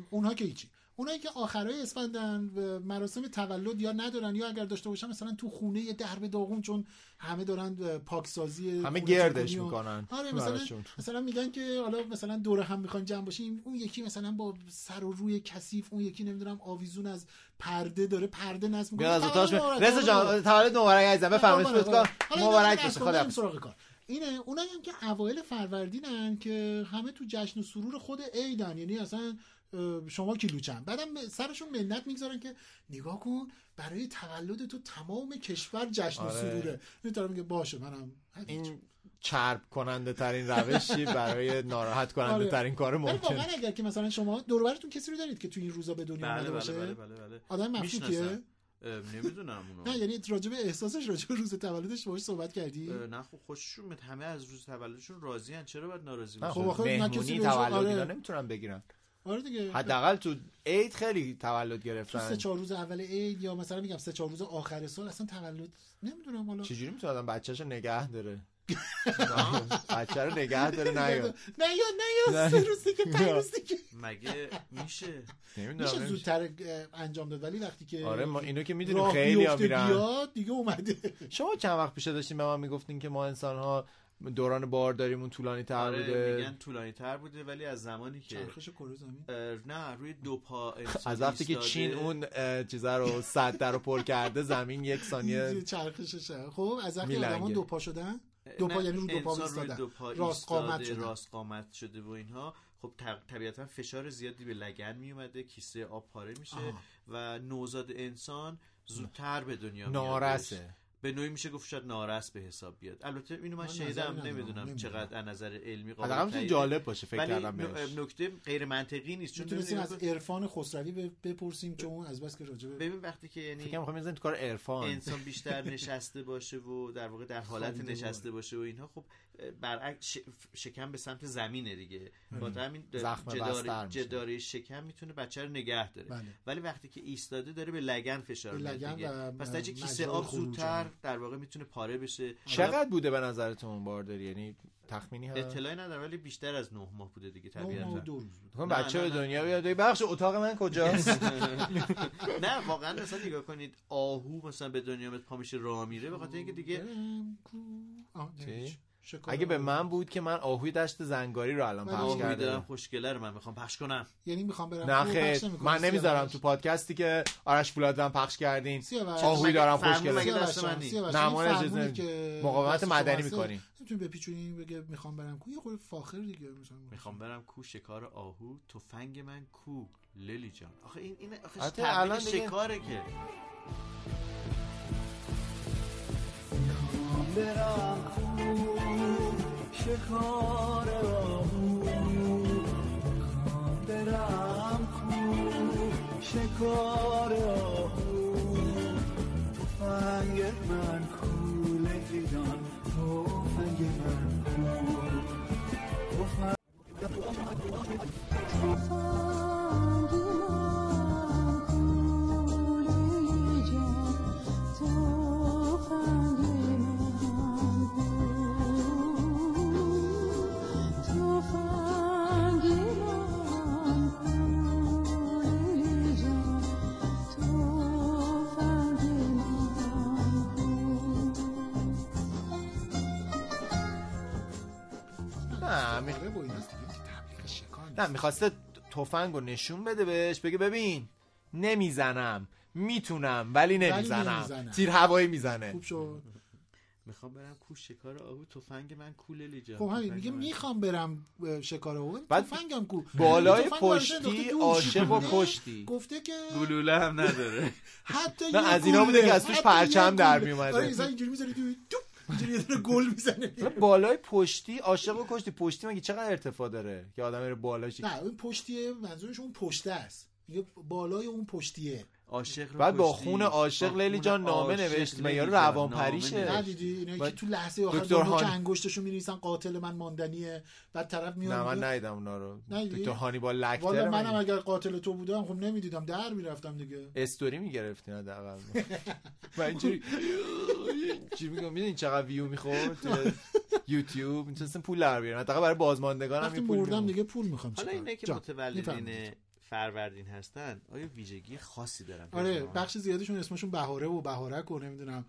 اونها که هیچی. اونایی که آخرای اسفندن مراسم تولد یا ندارن یا اگر داشته باشن مثلا تو خونه یه درب داغون چون همه دارن پاکسازی همه گردش می‌کنن. آره مثلا. مثلا میگن که حالا مثلا دور هم می‌خوایم جمع باشیم اون یکی مثلا با سر و روی کثیف اون یکی نمی‌دونم آویزون از پرده داره پرده نصب می‌کنه. رضا جان. تولد مبارک عزیزم. بفرمایید مبارک. باشه خدا سراغ اینه اونایی هم که اوایل فروردینن که همه تو جشن و سرور خود عیدن. یعنی اصلا شما کیلوچن بعدم سرشون منت می‌گذارن که نگاه کن برای تولد تو تمام کشور جشن و آره. سروره. می‌تونم میگه باشه منم این چرب کننده ترین روشی برای ناراحت کننده آره. ترین کار ولی ممکن. واقعا اگر که مثلا شما دور و کسی رو دارید که تو این روزا به دنیا بله اومده بله باشه بله بله بله آدم مبسوطیه می‌شناسم. اه، نمی‌دونم اونو. نه یعنی راجع به احساسش راجع به روز تولدش باهاش صحبت کردی؟ نه خب خوششون میاد همه از روز تولدشون راضی ان چرا باید ناراضی نه، باشن؟ خب آخه نه کسی بهش- تولد آره. اینا نمی‌تونن بگیرن. آره دیگه. حداقل تو عید خیلی تولد تو سه گرفتن چهار روز اول عید یا مثلا میگم سه چهار روز آخر سال اصلا تولد نمی‌دونم حالا. چجوری می‌تونه آدم بچه‌شو نگه داره؟ *laughs* بچه رو نگه داره نه *laughs* نه یا نه یا. سه روز دیگه پنج روز دیگه مگه میشه؟ میشه نمی‌دونم زودتر انجام داد ولی وقتی که آره ما اینو که می‌دونیم خیلی ها میرن. بیاد دیگه اومده. شما چند وقت پیش داشتیم به من می‌گفتین که ما انسان ها دوران بارداریمون طولانی تر آره بوده میگن طولانی تر بوده ولی از زمانی که چرخش کره زمین نه روی دو پا *laughs* از وقتی که چین اون چیزا رو صد رو پر کرده زمین یک ثانیه چرخششه خب از وقتی. آدمان دو پا شدن دو پا نه، یعنی رو دو پا ایستادن راست قامت شدن. راست قامت شده و اینها خب طب- طبیعتا فشار زیادی به لگن میومده کیسه آب پاره میشه. و نوزاد انسان زودتر به دنیا میادش. نارسه به نوعی میشه گفت شاید نارس به حساب بیاد البته اینو من من شنیدم. نمی‌دونم. چقدر از نظر علمی قابل. جالب باشه فکر کردم نکته غیر منطقی نیست چون می‌تونستیم ببین- از عرفان خسروی بپرسیم چون اون از بس که راجع به ببین وقتی که یعنی فکر می‌خوام تو کار عرفان انسان بیشتر *laughs* نشسته باشه و در واقع در حالت نشسته باشه و اینها خب برعکس ش- شکم به سمت زمینه دیگه. با همین بستر جداره, شکم می‌تونه بچه رو نگه داره. بله. ولی وقتی که ایستاده داره به لگن فشار. و پس در کیسه آب زودتر. در واقع می‌تونه پاره بشه. چقدر بوده به نظرتون بارداری؟ یعنی تخمینی هست اطلاعی ندارم ولی بیشتر از نه ماه بوده دیگه طبیعتا. دو روز بود. نه، بچه به. دنیا بیاد بخش اتاق من کجاست؟ *laughs* نه واقعا مثلا نگاه کنید آهو مثلا به دنیا میاد پا میشه راه میره به خاطر اینکه دیگه اگه به. من بود که من آهوی دشت زنگاری رو الان من پخش دارم خوشگله رو من می‌خوام پخش کنم. یعنی می‌خوام برم نه خیر. نمی‌کنی، من نمی‌ذارم. تو پادکستی که آرش فولادم پخش کردین. آهوی دارم خوشگله. نه، ما اجازه مقاومت مدنی می‌کنیم. می‌تونی بپیچونی بگه می‌خوام برم کو؟ یه خورده فاخر دیگه مثلا می‌خوام برم کو؟ شکار آهو تفنگ من کو؟ لیلی جان. آخه این این آخه الان شکاره که؟ برم کو شکار آهو برم کو شکار آهو تفنگ من کو لیلی جان تفنگ من. نه می... آره با ایناست تبلیغ شکار. نه می‌خواسته تفنگ رو نشون بده بهش بگه ببین نمی‌زنم می‌تونم ولی نمی‌زنم. تیر هوایی می‌زنه خوب شد می‌خوام برم کو شکار آهو تفنگ من کو لیلی جان خب همین میگه من. می‌خوام برم شکار آهو بعد تفنگم کو بالای پشتی. عاشق و نه، کشتی گفته که گلوله هم نداره حتی نه، از اینا بوده که از توش پرچم در. میومده. آره اینجوری می‌ذاری اینجوری یه دونه گل می‌زنه بالای پشتی عاشق کشتی. پشتی مگه چقدر ارتفاع داره که آدم بره بالاش؟ نه اون پشتیه منظورش اون پشته است. میگه بالای اون پشتیه. عاشق رو بعد با. خون عاشق با لیلی جان نامه نوشت. مگه یارو روان پریشه؟ ندیدی اینایی و که تو لحظه آخر دکتر با هانی- نوک انگشتشو می‌نویسن قاتل من ماندنیه بعد طرف میاد نه من ندیدم اونا رو؟ دکتر هانیبال لکتر والا منم؟ اگر قاتل تو بودم خب نمی‌دیدم در می‌رفتم دیگه استوری می‌گرفتین حداقل *laughs* و اینجوری چی میگم می‌دونی چقدر ویو می‌خورد یوتیوب می‌تونستم پول در بیارن حداقل برای بازماندگانم پول می‌مون. دیگه پول می‌خوام حالا؟ اینه که جان، متولدین می‌فرمایید. فروردین هستن آیا ویژگی خاصی دارن؟ آره بخش زیادشون اسمشون بهاره و بهارک و نمی‌دونم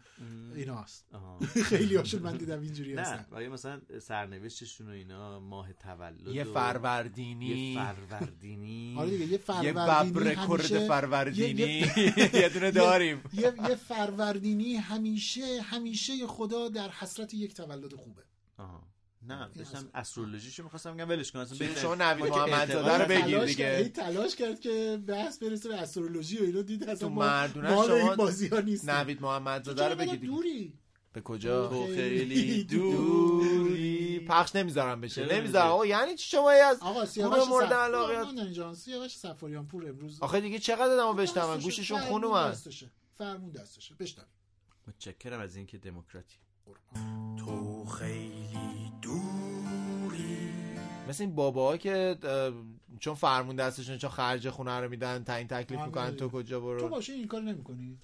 ایناست آها. *laughs* خیلی هاشون من دیدم اینجوری نه هستن. آیا مثلا سرنوشتشون و اینا ماه تولد یه فروردینی. یه فروردینی. *laughs* آره دیگه یه یه فروردینی ببر کرد همیشه فروردینی. *laughs* یه- یه دونه داریم. یه یه فروردینی همیشه همیشه خدا در حسرت یک تولد خوبه. آها. نه داشتم استرولوژیشو می‌خواستم بگم ولش کن اصلا شما نوید محمدزاده رو بگیر تلاش دیگه. کرد- هی تلاش کرد که بحث برسه به استرولوژی و اینو دید اصلا مردونه شما بازی ها نیست نوید محمدزاده رو بگید دیگه. دوری به کجا تو خیلی دوری پخش نمی‌ذارم بشه نمی‌ذارم؟ آقا یعنی چی شما از آقا سیاوش مورد علاقه سیاوش سفاریان پور امروز آخه دیگه چقدر آدمو بشنون دستشه. گوششون فرمون خون من دستشه. فرمون دستشه بشنویم متشکرم از اینکه دموکراتی تو خیلی مثل این باباها که چون فرمون دستشون چون خرج خونه رو میدن تعیین تکلیف آره. می‌کنن تو کجا تو برو باشه این کار نمی‌کنی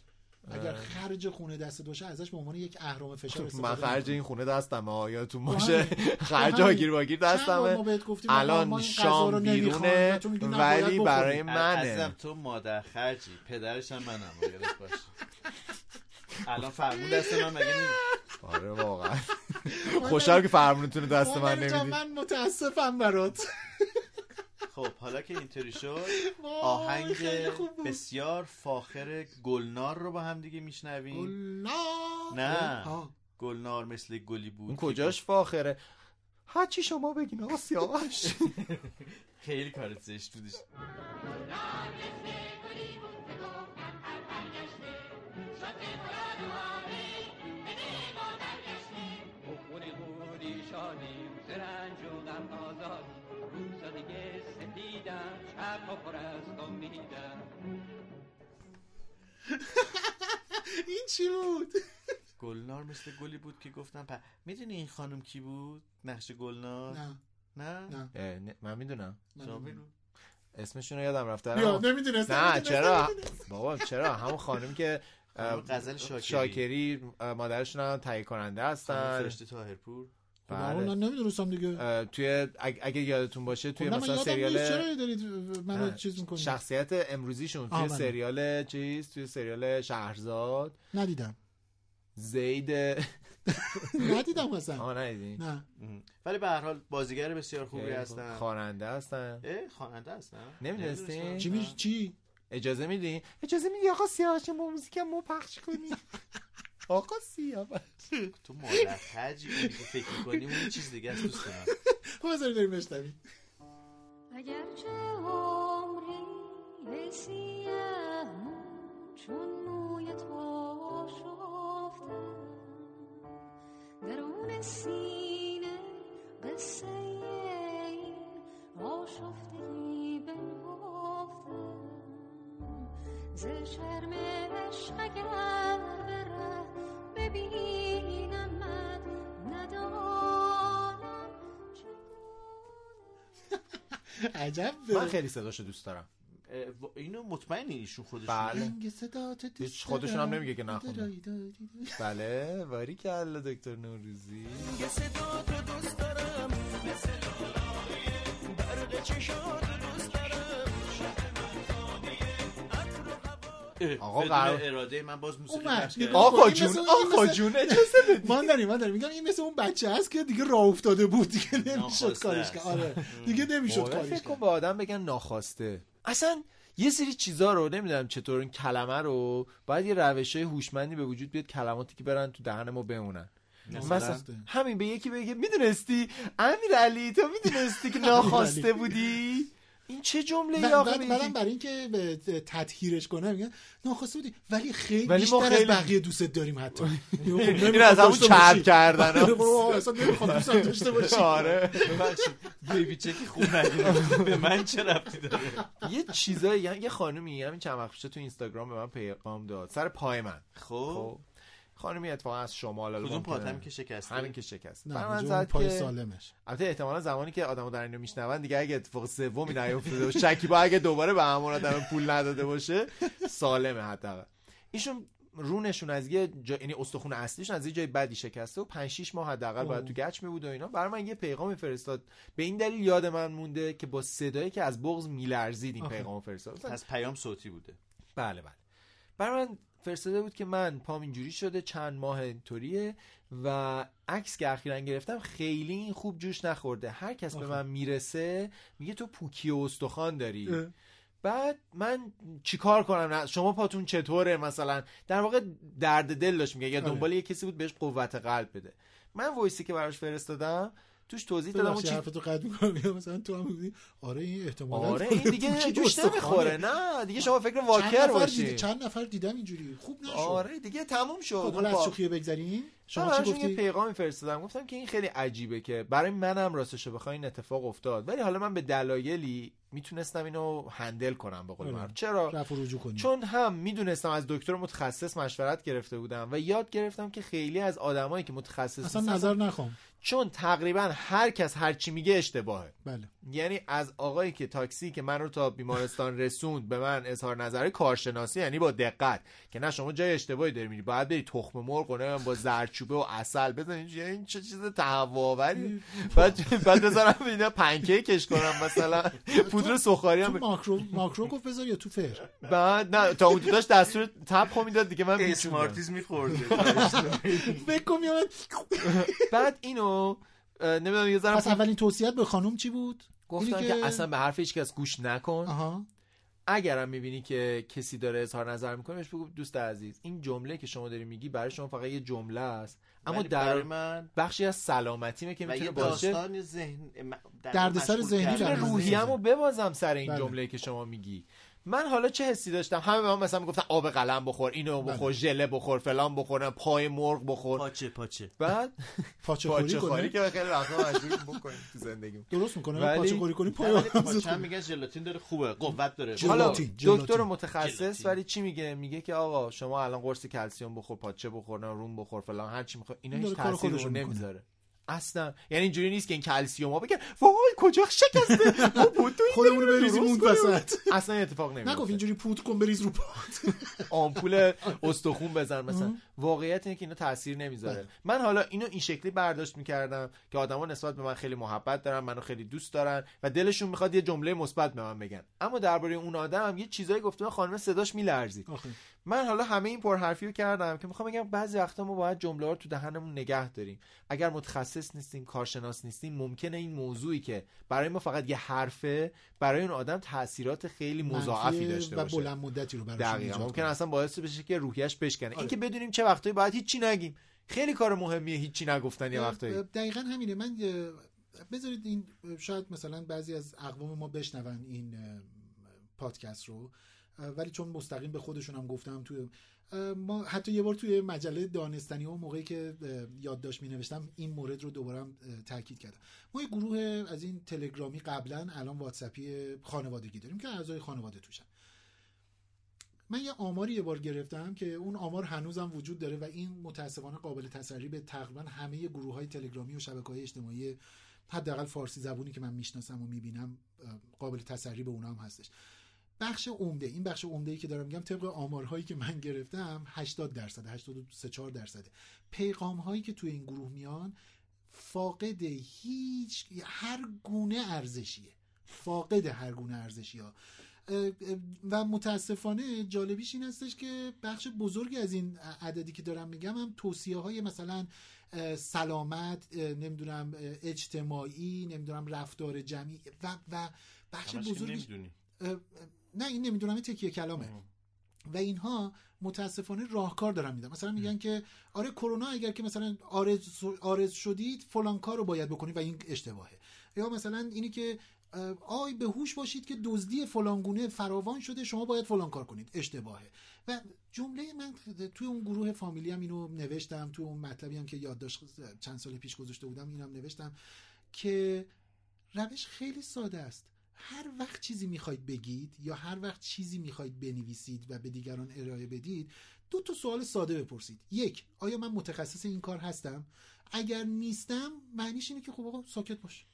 اگر خرج خونه دست باشه ازش به عنوان یک اهرام فشار من استفاده خرج نکنی. این خونه دستمه ها یادتون *laughs* با باشه همین. خرج با همین. آگیر واگیر چند بار ما دستمه الان این شام بیرونه تو ولی. برای منه تو مادر خرجی پدرش هم منم یادت باشه الان فرمون دست من مگه نیست آره واقعا خوشحال که فرمونتون دست من نمیدی. من متاسفم برات. خب حالا که اینطوری شد آهنگ بود. بسیار فاخر گلنار رو با هم دیگه میشنویم. گلنار. نه. گلنار مثل گلی بود اون کجاش فاخره؟ هرچی شما بگین آقا سیاوش *laughs* خیلی کارت زشت بودش. خونی آزاد روزا دیگه سپیدم شب پر از امیدم *laughs* این چی بود؟ *laughs* گلنار مثل گلی بود که گفتم پ... می‌دونی این خانم کی بود؟ نقش گلنار؟ نه. نه؟ نه. نه، من می‌دونم. اسمشون رو یادم رفته اما- نمی‌دونست نه چرا؟ بابا چرا؟ همون خانم که غزل شاکری. شاکری مادرشون هم تهیه کننده هستن فرشته تاهرپور بله. من نمی‌دونستم دیگه. توی اگ- اگه یادتون باشه توی خب مثلا. سریال چرا دارید منو چیز می‌کنید؟ شخصیت امروزیشون توی. سریال چیز؟ توی سریال شهرزاد؟ ندیدم. زید *laughs* ندیدم مثلا آها ندیدی نه. ولی به هر حال بازیگر بسیار خوبی هستن. خواننده هستن. اه خواننده هستن. نمی‌دونستی؟ نمی‌دونستم. چی چی؟ اجازه میدی اجازه میدی آقا سیاوش ما موزیک ما پخش کنی. *laughs* آقا سیاوش تو مادر اونی که فکر می‌کنی اون چیز دیگه است دوست من. خب بذارید بریم بشنویم. اگرچه عمری مو چون موی تو شفته درون سینه قصه این آشفتگی بنهفته ز شرم عشق اگر عجب من خیلی صداشو دوست دارم. اینو مطمئنی ایشون خودشون بله. دوست هیچ خودشون هم دارم. نمیگه که نخونه. بله. واری که الله دکتر نوروزی. اه، آقا قرار- اراده من باز موسیقی. پخش آقا این جون آقا جون اجازه بده من داریم من داریم میگم این مثل اون بچه هست که دیگه راه افتاده بود دیگه *laughs* نمی‌شد کارش است. کرد. آره. *laughs* دیگه نمی‌شد کارش فکر کن کرد. به آدم بگن ناخواسته. اصلا یه سری چیزا رو نمی‌دونم چطور این کلمه رو باید یه روش های هوشمندی به وجود بیاد کلماتی که برن تو دهن ما بمونن. مثلا. همین به یکی بگه می‌دونستی؟ امیر علی تو می‌دونستی که *laughs* ناخواسته بودی؟ این چه جمله ای آخه بعد بعدم برای اینکه به تطهیرش کنه میگن ناخواسته بودی. ولی خیلی ولی ما بیشتر خیلی- از بقیه دوستت داریم حتی. *laughs* این از همون چرب کردن. *laughs* اصلا نمی‌خوام دوستم داشته باشی. آره. ببخشید. بیبی چکی خوب نگیرم *laughs* به من چه ربطی داره؟ یه چیزایی یه خانومی همین چند وقت پیش تو اینستاگرام به من پیغام داد. سر پای من. خب. خب. خانمی اتفاقا از شمال کدوم. پاتم که شکسته؟ همین که شکست نه من زد اون پای که سالمش. البته احتمالا زمانی که آدمو در اینو میشنون دیگه اگه اتفاق سومی نیافتاده باشه شکیبا اگه دوباره به همون آدم پول نداده باشه سالمه حداقل. ایشون رونشون از یه جا... یعنی استخون اصلیشون از یه جای بدی شکسته و 5 6 ماه حداقل باید. تو گچ می بود و اینا. برای من یه پیغام فرستاد. به این دلیل یاد من مونده که با صدایی که از بغض میلرزید این آخه. پیغام فرستاد. مثلا پس پیام صوتی بوده. بله بله. برای من فرستاده بود که من پام اینجوری شده چند ماه اینطوریه و عکس که اخیرا گرفتم خیلی این خوب جوش نخورده هر کس به. من می‌رسه میگه تو پوکی و استخوان داری اه. بعد من چیکار کنم شما پاتون چطوره مثلا در واقع درد دل داشت میگه یا آره. دنبال یه کسی بود بهش قوت قلب بده من voice ی که براش فرستادم توش توضیح دادم اون چی حرفتو قطع می‌کنم. مثلا تو هم میگی آره این احتمالاً آره این دیگه جوش. نمی‌خوره. نه دیگه شما فکر واکر باشی چند نفر دیدم اینجوری؟ خوب نشد. آره دیگه تموم شد. خب حالا از شوخی بگذریم. شما چی یه گفتی؟ پیغامی فرستادم. گفتم که این خیلی عجیبه که برای منم راستش بخوای این اتفاق افتاد. ولی حالا من به دلایلی می‌تونستم اینو handle کنم به قول. معروف چرا؟ رفع رجوع کنی. چون هم می‌دونستم از دکتر متخصص مشورت گرفته بودم و یاد گرفتم که خیلی از آدمایی که متخصص اصلا نظر نخوام. چون تقریبا هر کس هر چی میگه اشتباهه. بله. یعنی از آقایی که تاکسی که من رو تا بیمارستان رسوند به من اظهار نظر کارشناسی یعنی با دقت که نه شما جای اشتباهی داری میری باید بری تخم مرغ و با زردچوبه و عسل بزنید یعنی این چه چیز تهوع‌آوری؟ بعد بعد بذارم اینا پنکیکش کنم مثلا. *laughs* پودر سوخاری تو هم ماکرو ماکرو گفت بذار یا تو فر. بعد نه تا اون داشت دستور تپ می‌داد دیگه من. اسمارتیز میخورده. *laughs* فکر کنم بعد اینو نمی‌دونم یه ذره پس اولین توصیت به خانم چی بود؟ گفتن که اصلا به حرف هیچ کس گوش نکن. آها. اگرم می‌بینی که کسی داره اظهار نظر می‌کنه بهش بگو دوست عزیز. این جمله که شما داری میگی برای شما فقط یه جمله است. اما در من بخشی از سلامتیمه که می‌تونه باشه ذهن در دردسر ذهنی روحیه‌مو ببازم سر این بله. جمله که شما میگی. من حالا چه حسی داشتم؟ همه به من مثلا می‌گفتن آب قلم بخور اینو بخور ژله بخور فلان بخور پای مرغ بخور. پاچه پاچه. بعد؟ پاچه خوری کنه که خیلی وقتا مجبور بکنیم تو زندگی درست می‌کنه؟ ولی- پاچه خوری کنی پای پاچه هم میگن ژلاتین داره خوبه قوت داره. حالا. دکتر متخصص. ولی چی میگه؟ میگه که آقا شما الان قرص کلسیوم بخور پاچه بخور نه روم بخور فلان هر چی می‌خواد اینا این هیچ تاثیری. نمی‌ذاره. اصلا. یعنی اینجوری نیست که این کلسیوم ها بگن وای کجا شکسته ما بود. تو خودمون بریزیم اون. وسط. اصلا اتفاق نگفت نمیفته اینجوری پودر کن بریز رو پات آمپول *laughs* استخون بزن مثلا. واقعیت اینه که اینا تاثیر نمی‌ذاره بله. من حالا اینو این شکلی برداشت می‌کردم که آدما نسبت به من خیلی محبت دارن منو خیلی دوست دارن و دلشون می‌خواد یه جمله مثبت به من بگن اما درباره اون آدم یه چیزایی گفته خانم صداش میلرزید. من حالا همه این پرحرفی رو کردم که می‌خوام بگم بعضی وقتا ما باید جمله رو تو دهنمون نگه داریم اگر متخصص نیستیم کارشناس نیستیم ممکنه این موضوعی که برای ما فقط یه حرفه برای اون آدم تاثیرات خیلی مضاعفی داشته و باشه بلند مدتی رو براش دقیقا ممکن. اصلا باعث بشه که روحیش بشکنه آره. اینکه بدونیم چه وقتایی باید هیچی نگیم. خیلی کار مهمیه هیچی نگفتن یه وقتایی. دقیقا همینه. من بذارید این شاید مثلا بعضی از اقوام ما بشنون این پادکست رو. ولی چون مستقیم به خودشون هم گفتم توی ما حتی یه بار توی مجله دانستنی ها موقعی که یادداشت می نوشتم این مورد رو دوباره هم تاکید کردم. ما یه گروه از این تلگرامی قبلا الان واتساپی خانوادگی داریم که اعضای خانواده توشن. من یه آماری یه بار گرفتم که اون آمار هنوزم وجود داره و این متاسفانه قابل تسری به تقریبا همه گروه های تلگرامی و شبکه های اجتماعی حداقل فارسی زبونی که من می‌شناسم و می‌بینم قابل تسری به اونا هم هستش. بخش عمده این بخش عمده ای که دارم میگم طبق آمارهایی که من گرفتم 80 درصد 83 4 درصد پیغام هایی که توی این گروه میان فاقد هیچ هر گونه ارزشیه. فاقد هر گونه ارزشی ها و متاسفانه جالبیش این هستش که بخش بزرگی از این عددی که دارم میگم هم توصیه های مثلا سلامت نمی‌دونم اجتماعی نمی‌دونم رفتار جمعی و و بخش بزرگی نه این نمی‌دونم این تکیه کلامه. و اینها متاسفانه راهکار دارن میدن. مثلا میگن که آره کرونا اگر که مثلا آرز, آرز شدید فلان کار رو باید بکنید و این اشتباهه. یا مثلا اینی که آی به هوش باشید که دزدی فلانگونه فراوان شده شما باید فلان کار کنید. اشتباهه. و جمله من توی اون گروه فامیلی هم اینو نوشتم توی اون مطلبی هم که یادداشت چند سال پیش گذاشته بودم اینم نوشتم که روش خیلی ساده است. هر وقت چیزی می‌خواید بگید یا هر وقت چیزی می‌خواید بنویسید و به دیگران ارائه بدید دو تا سوال ساده بپرسید. یک آیا من متخصص این کار هستم؟ اگر نیستم معنیش اینه که خب آقا ساکت باش.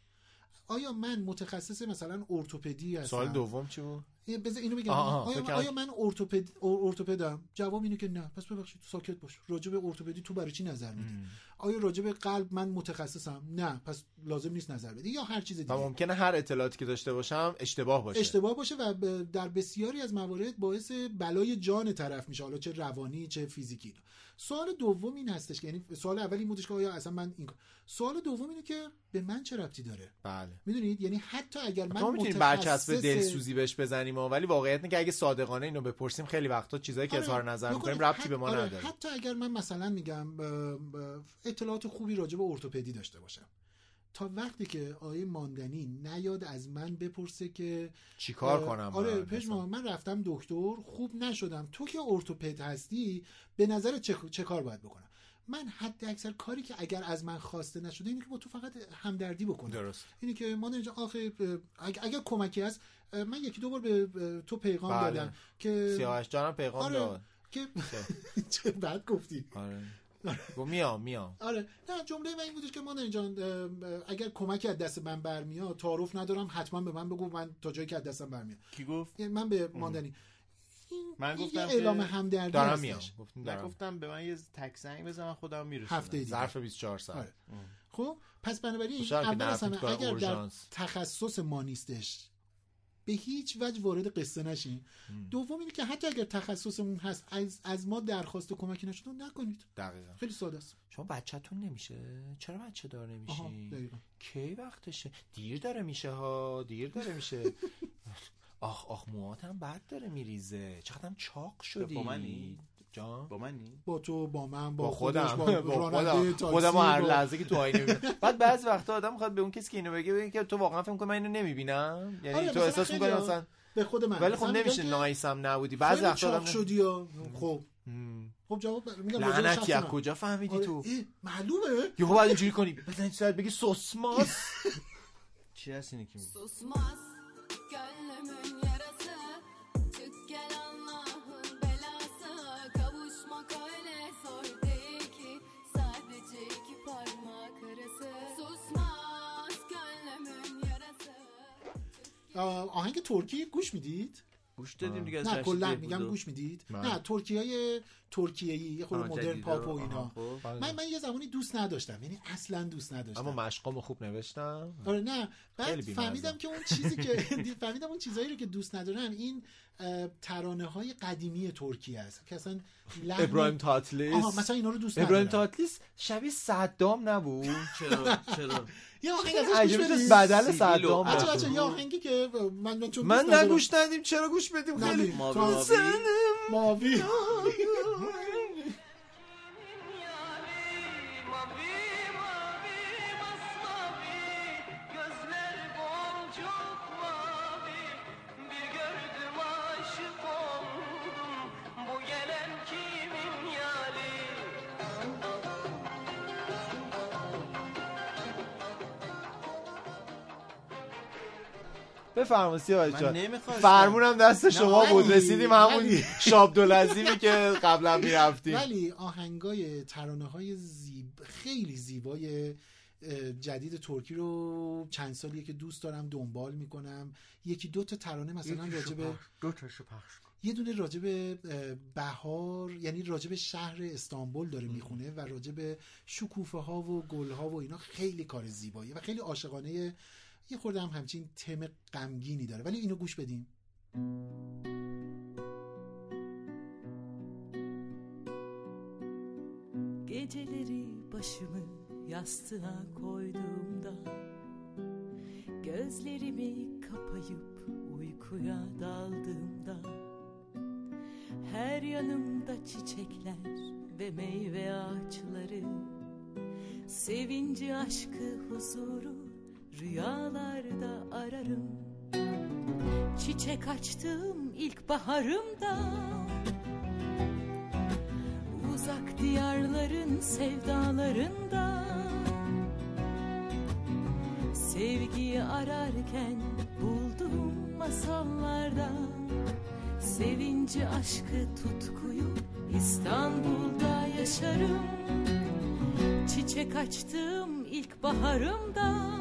آیا من متخصص مثلا ارتوپدی هستم؟ سوال دوم چی بود؟ بذار اینو بگم. آیا, آیا من ارتوپد ار- ارتوپدم؟ جواب اینه که نه. پس ببخشید ساکت باش. راجع به ارتوپدی تو برای چی نظر میدی؟ آیا راجع به قلب من متخصصم؟ نه. پس لازم نیست نظر بدی. یا هر چیز و دیگه ممکنه هر اطلاعاتی که داشته باشم اشتباه باشه. اشتباه باشه و در بسیاری از موارد باعث بلای جان طرف میشه. حالا چه روانی چه فیزیکی سوال دوم این هستش که یعنی سوال اول این بودش که آیا اصلا من این سوال دوم اینه که به من چه ربطی داره؟ بله. می‌دونید؟ یعنی حتی اگر من متخصص برچسب دلسوزی بهش بزنیم و ولی واقعیت اینه که اگه صادقانه اینو بپرسیم خیلی وقتا چیزایی که آره، اظهار نظر بکنید. می‌کنیم ربطی به ما آره، نداره. حتی اگر من مثلا میگم اطلاعات خوبی راجع به ارتوپدی داشته باشم. تا وقتی که آیه ماندنی نیاد از من بپرسه که چیکار کنم؟ آره من؟ پژمان من رفتم دکتر خوب نشدم. تو که ارتوپد هستی به نظر چه, چه کار باید بکنم؟ من حد اکثر کاری که اگر از من خواسته نشده اینه که با تو فقط همدردی بکنم. درست. اینی که ما اینجا آخه اگر, اگر کمکی هست من یکی دو بار به تو پیغام بله. دادم که سیاوش جانم پیغام آره. داد. که چه؟ *laughs* بد گفتی. آره. گفت میام میام. آره. نه جمله من این بودش که مادر جان اگر کمکی از دست من برمیاد تعارف ندارم حتما به من بگو من تا جایی که از دستم برمیاد. کی گفت؟ یعنی من به ماندنی این من گفتم یه اعلام همدردی دارم. میام. گفتم به من یه تک زنگ بزن من خودم میرسونم. هفته دیگه. ظرف 24 ساعت. آره. خب پس بنابراین اول از نرفتیم همه اگر در. تخصص ما نیستش به هیچ وجه وارد قصه نشین. دوم اینه که حتی اگر تخصصمون هست از, از ما درخواست کمکی نشده نکنید. دقیقا. خیلی ساده است. شما بچهتون نمیشه؟ چرا بچه دار دقیقاً. کی وقتشه؟ دیر داره میشه ها دیر داره میشه. *laughs* آخ آخ موهاتم بد داره میریزه. چقدرم چاق شدی. با منی؟ جان؟ با منی؟ با تو با من با, با خودم. خودش، با, *laughs* با خودم. خودم هر لحظه که تو آینه *laughs* می‌بینم. بعد بعض وقتا آدم می‌خواد به اون کسی که اینو بگه بگه که تو واقعا فکر می‌کنی من اینو نمی‌بینم. یعنی آره، تو احساس می‌کنی مثلا به خود من. ولی خب نمیشه نایسم نبودی. بعضی وقتا چاق آدم شدی خب. خب جواب. میگم لعنتی از. کجا فهمیدی آره، تو؟ معلومه. یهو بعد اینجوری کنی. بزنی سرت begi sosmaz چی هست اینی که میگی؟ Susmaz آهنگ ترکی گوش می‌دید؟ گوش دادیم دیگه از نه کلا میگم گوش می‌دید. نه ترکی های ترکیه یه خورده مدرن. پاپ و اینا. خب. من من یه زمانی دوست نداشتم یعنی اصلا دوست نداشتم. اما مشقامو خوب نوشتم. آره نه. بعد. فهمیدم که اون چیزی که *laughs* فهمیدم اون چیزایی رو که دوست ندارن این ترانه های قدیمی ترکیه است. که اصلا لحن ابراهیم تاتلیس. آها مثلا اینا رو دوست ابراهیم ندارم. تاتلیس شبیه صدام نبود. چرا چرا؟ یه آهنگ ازش گوش بدید بدل صدام بچه. بچه یه آهنگی که من من چون من. نگوش ندیم چرا گوش بدیم؟ خیلی. ماوی. *laughs* بفرما سیاوش من جان. نمی‌خواستم. فرمونم دست شما ولی- بود رسیدیم همون ولی- شاب دولزیمی که قبلا می‌رفتیم. ولی آهنگای ترانه های زیب... خیلی زیبای جدید ترکی رو چند سالیه که دوست دارم دنبال می‌کنم. یکی دو تا ترانه مثلا راجب دو تاشو پخش یه دونه راجب بهار یعنی راجب شهر استانبول داره می‌خونه و راجب شکوفه ها و گل ها و اینا خیلی کار زیباییه و خیلی عاشقانه یه خورده هم همچین تم غمگینی dاره ولی اینو گوش بدیم Geceleri başımı yastığa koyduğumda Gözlerimi kapayıp uykuya daldığımda Her yanımda çiçekler ve meyve ağaçları Sevinci, aşkı, huzuru rüyalarda ararım. Çiçek açtığım ilk baharımda. Uzak diyarların sevdalarında. Sevgiyi ararken buldum masallarda. Sevinci, aşkı, tutkuyu İstanbul'da yaşarım. Çiçek açtığım ilk baharımda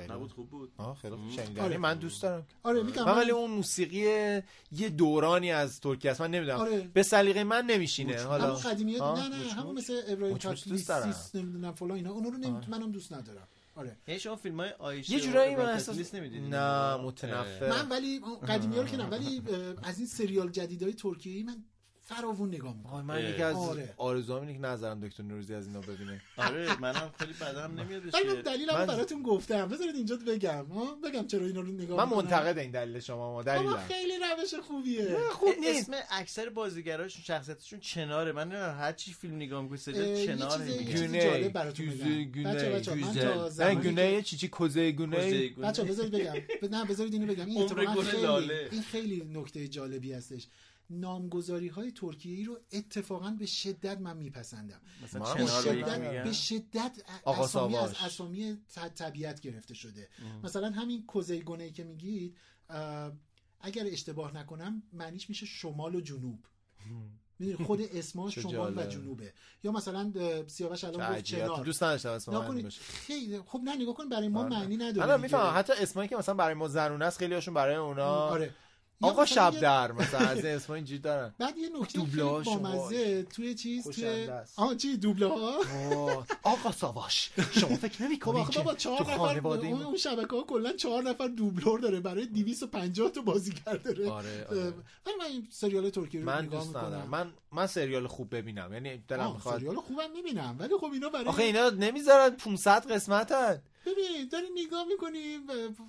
بد نبود خوب بود. آه خیلی خوب. آره. من دوست دارم. آره میگم من ولی اون موسیقی یه دورانی از ترکیه است. من نمی‌دونم. آره. به سلیقه من نمیشینه. همون حالا قدیمیات آه، نه نه همون. مثل ابراهیم. تاتلیس نمی‌دونم فلان اینا. اون رو نمی... منم دوست ندارم. آره. یعنی شما فیلم های آیشه یه جورایی من احساس نه متنفر. من ولی قدیمی ها رو که نه ولی از این سریال جدیدهای ترکیه من فراوون نگاه می‌کنه. آه، من یکی از آره. آرزوام اینه که نظرم دکتر نوروزی از اینا ببینه. آره منم خیلی بدم نمیادش ولی من دلیلم من- براتون گفتم. بذارید اینجا بگم ها؟ بگم چرا اینا رو نگاه من می‌کنم. منتقد این دلیل شما ما دلیلم. خیلی روش خوبیه. خوب نیست. اسم اکثر بازیگراشون شخصیتشون چناره. من نمی‌دونم هر چی فیلم نگاه می‌کنی اه، سریال یه چنار چیز- یه میگه چیز گونه. گونه، گونه چی چی کوزه گونه بچه بذارید بگم. نه بذارید اینو بگم. این خیلی نکته جالبی هستش. نامگذاری های ترکیه ای رو اتفاقا به شدت من میپسندم مثلا به شدت. به شدت اسامی از. اسامی طبیعت گرفته شده مثلا همین کوزیگونه که میگید اگر اشتباه نکنم معنیش میشه شمال و جنوب *laughs* می‌دونی خود اسما شمال و. جنوبه یا مثلا سیاوش الان گفت. چنار دوست نداشتم خیلی خب نه نگاه کن برای ما آره. معنی نداره الان. می‌فهمم حتی اسمایی که مثلا برای ما زنونه است خیلی هاشون برای اونا آره آقا شب در مثلا از *laughs* این اسما اینجوری دارن. بعد یه نکته دوبلاژ بامزه توی چیز توی. آها چی؟ دوبله ها؟ آقا ساواش شما فکر نمی خب کنید آخه که بابا چهار نفر خانواده اون, اون شبکه ها کلا چهار نفر دوبلور داره. برای 250 تا بازیگر داره. آره، آره. من این سریال ترکی رو من دوست ندارم. من من سریال خوب ببینم. یعنی دلم می‌خواد سریال خوبم می‌بینم. ولی خب اینا برای آخه اینا نمی‌ذارن 500 قسمتن. ببین داری نگاه می‌کنی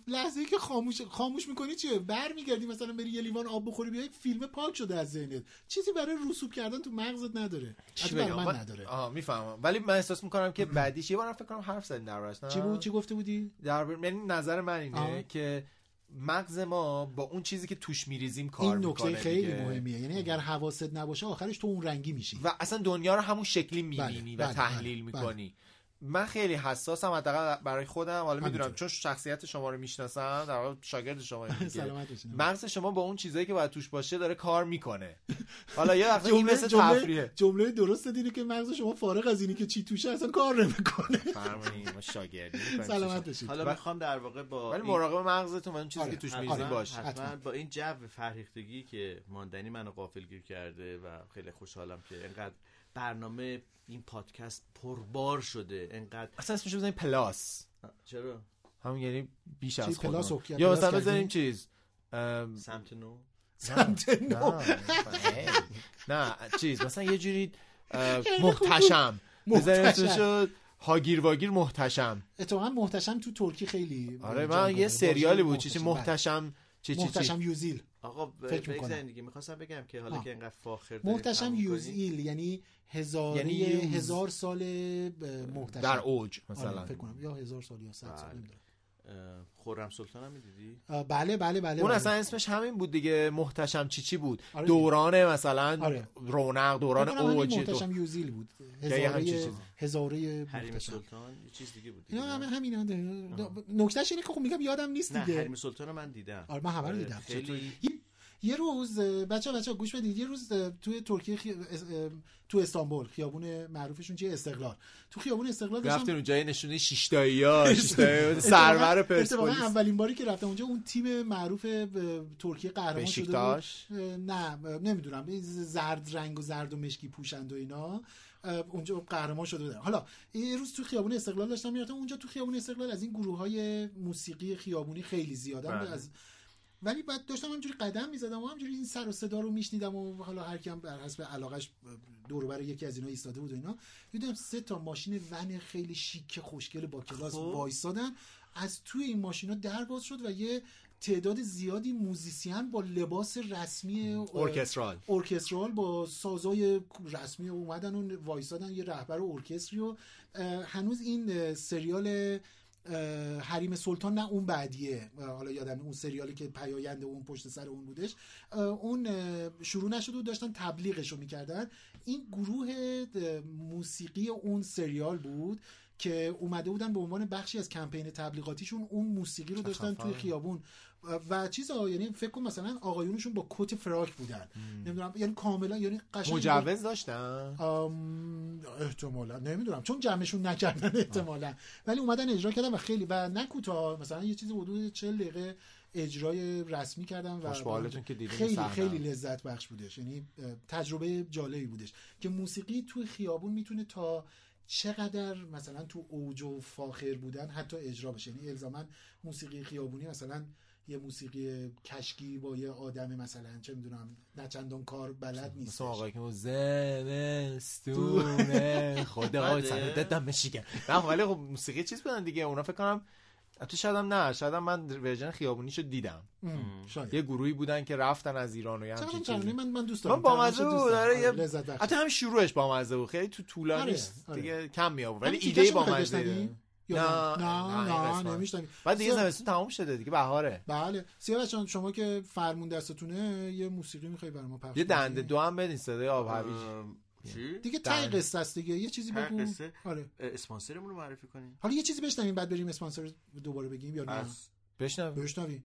لحظه ای که خاموش خاموش می‌کنی چیه؟ برمیگردی مثلا بری یه لیوان آب بخوری بیای فیلم پاک شده از ذهنت چیزی برای رسوب کردن تو مغزت نداره. چی برای بگم؟ من نداره. آها می‌فهمم. ولی من احساس می‌کنم که بعدیش یه بارم فکر کنم حرف دربارش نه؟ چی بود؟ چی گفته بودی؟ در یعنی نظر من اینه آها. که مغز ما با اون چیزی که توش میریزیم کار این نکته خیلی دیگه. مهمیه. یعنی اگر حواست نباشه آخرش تو اون رنگی میشی. و اصلا دنیا رو همون شکلی می‌بینی بله، و بله، تحلیل بله، می‌کنی. من خیلی حساسم حداقل برای خودم. حالا می‌دونم. چون شخصیت شما رو می‌شناسم در واقع شاگرد شما. مغز شما با اون چیزایی که باید توش باشه داره کار می‌کنه. حالا یه وقت این مثل جمله تفریحه. جمله درست اینه که مغز شما فارغ از اینی که چی توشه اصلا کار نمی‌کنه. فرمایید ما شاگردی. سلامت باشید حالا می‌خوام در واقع با ولی مراقب مغزتون و اون چیزی آره، که توش میریزین باشه. حتما. با این جو فرهیختگی که ماندنی منو غافلگیر کرده و خیلی خوشحالم که انقدر برنامه این پادکست پربار شده. انقدر اصلا اسمش بزنیم plus. چرا؟ همون یعنی بیش از plus خودمون یا مثلا؟ بزنیم چیز ام، سمت نو. سمت نو. نه نه چیز مثلا یه جوری محتشم. بزنیم. اسمشو هاگیر واگیر محتشم. اتفاقا محتشم تو ترکی خیلی آره من یه. سریالی بود. چی چی بله. محتشم چی چی چی. محتشم یوزیل. آقا فکر می‌کنم. دیگه می‌خواستم بگم که حالا آه. که انقدر فاخر داریم محتشم. یوزیل یعنی هزاره یعنی. هزار سال محتشم در اوج آره، مثلا فکر کنم یا هزار سال یا صد سال بله. نمی‌دونم. خرم سلطان هم می‌دیدی؟ بله بله بله اون بله. اصلا اسمش همین بود دیگه محتشم چی چی بود؟ آره دوران مثلا آره. رونق دوران اوج محتشم یوزیل بود. هزاره. هزاره حریم محتشم. سلطان یه چیز دیگه بود اینا دیگه، همه نه؟ همین نکتهش اینه که خب میگم یادم نیست نه دیگه. حریم سلطان رو من دیدم. آره من همه رو دیدم. خیلی یه, روز بچه بچه گوش بدید. یه روز توی ترکیه خی... تو استانبول خیابون معروفشون چیه؟ استقلال. تو خیابون استقلال داشتم رفتین اونجا یه نشونه شیشتایی ها *laughs* شیشتایی سرور پرسپولیس. اولین باری که رفتم اونجا اون تیم معروف ترکیه قهرمان شده بود. نه نمی‌دونم. زرد رنگ و زرد و مشکی پوشند و اینا. اونجا قهرمان شده بودن. حالا یه روز تو خیابون استقلال داشتم می‌رفتم. اونجا تو خیابون استقلال از این گروه های موسیقی خیابونی خیلی زیادن. بله. از ولی بعد داشتم همجوری قدم می‌زدم و همجوری این سر و صدا رو میشنیدم و حالا هر کیم بر حسب علاقش دور بر یکی از اینا ایستاده بود و اینا دیدم سه تا ماشین ون خیلی شیک خوشگل با کلاس خب. وایسادن از توی این ماشینا در باز شد و یه تعداد زیادی موزیسین با لباس رسمی orchestral orchestral با سازای رسمی اومدن و وایسادن یه رهبر ارکستری و هنوز این سریال حریم سلطان نه اون بعدیه. حالا یادم اون سریالی که پیاینده اون پشت سر اون بودش. اون شروع نشده و داشتن تبلیغش رو می‌کردن. این گروه موسیقی اون سریال بود که اومده بودن به عنوان بخشی از کمپین تبلیغاتیشون اون موسیقی رو داشتن توی خیابون. و چیزا یعنی فکر کن مثلا آقایونشون با کت فراک بودن. نمی‌دونم یعنی کاملا یعنی قشنگ مجوز داشتن؟ احتمالا. نمی‌دونم چون جمعشون نکردن احتمالا. ولی اومدن اجرا کردن و خیلی و نه کوتاه مثلا یه چیزی حدود 40 دقیقه اجرای رسمی کردن و که خیلی. خیلی لذت بخش بودش. یعنی تجربه جالبی بودش. که موسیقی توی خیابون می‌تونه تا چقدر مثلا تو اوج و فاخر بودن حتی اجرا بشه. یعنی الزاما موسیقی خیابونی مثلا یه موسیقی کشکی با یه آدم مثلا چه می‌دونم نه چندان کار بلد نیست مثل آقایی که اون زمستونه *laughs* خدا بله. سنده دم میشیگن نه ولی خب موسیقی چیز بودن دیگه. اونا فکر کنم تو شاید هم نه شاید هم من ورژن خیابونیشو دیدم. شاید. یه گروهی بودن که رفتن از ایران و یه چقدر همچین ترانه چیزی. من من دوست من دارم. با مزه بود. آره آره، یه بخش. حتی همین شروعش با مزه بود. خیلی تو طولانی آره، نیست آره. دیگه کم می آورد ولی همین ایده با مزه نه؟ نه نه. نمیشنوی. بعد دیگه سیاه- زمستون تموم شده دیگه بهاره. بله. سیاوش جان شما که فرمون دستتونه یه موسیقی می‌خوای برای ما پخش یه؟ دنده دو هم بدین صدای آب هویج. چی؟ دیگه تای. قصه است دیگه. یه چیزی بگو. قصه؟ آره. اسپانسرمون رو معرفی کنیم. حالا یه چیزی بشنویم بعد بریم اسپانسر دوباره بگیم یا نه؟ از بشنو بشنویم.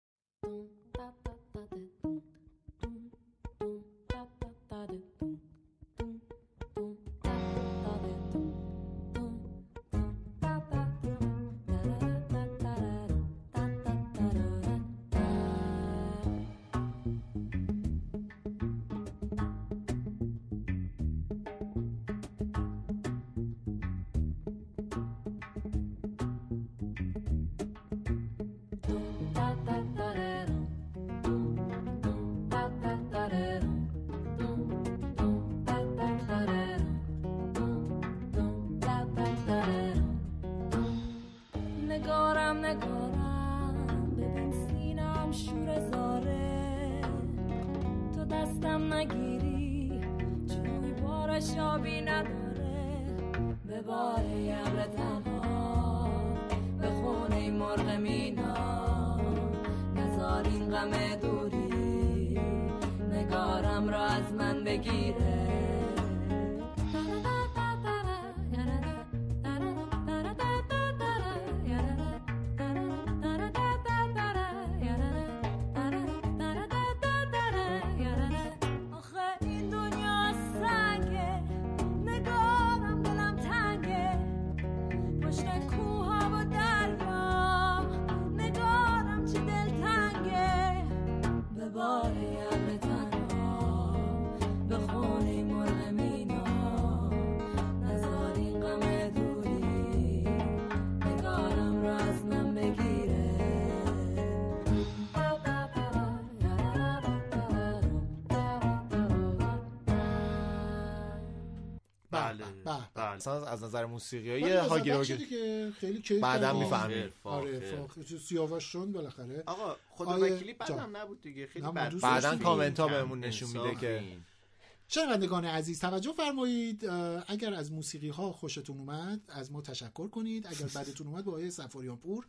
اصلا از نظر موسیقی ولی های لذت هاگیر خیلی کیف بعداً کردیم. می‌فهمیم. آره. فاخر. سیاوش چون بالاخره آقا خود آیه وکیلی. بدم نبود دیگه خیلی. بعداً. کامنت ها بهمون نشون میده که. شنوندگان عزیز توجه فرمایید اگر از موسیقی ها خوشتون اومد از ما تشکر کنید اگر بدتون اومد با آقای سفاریان پور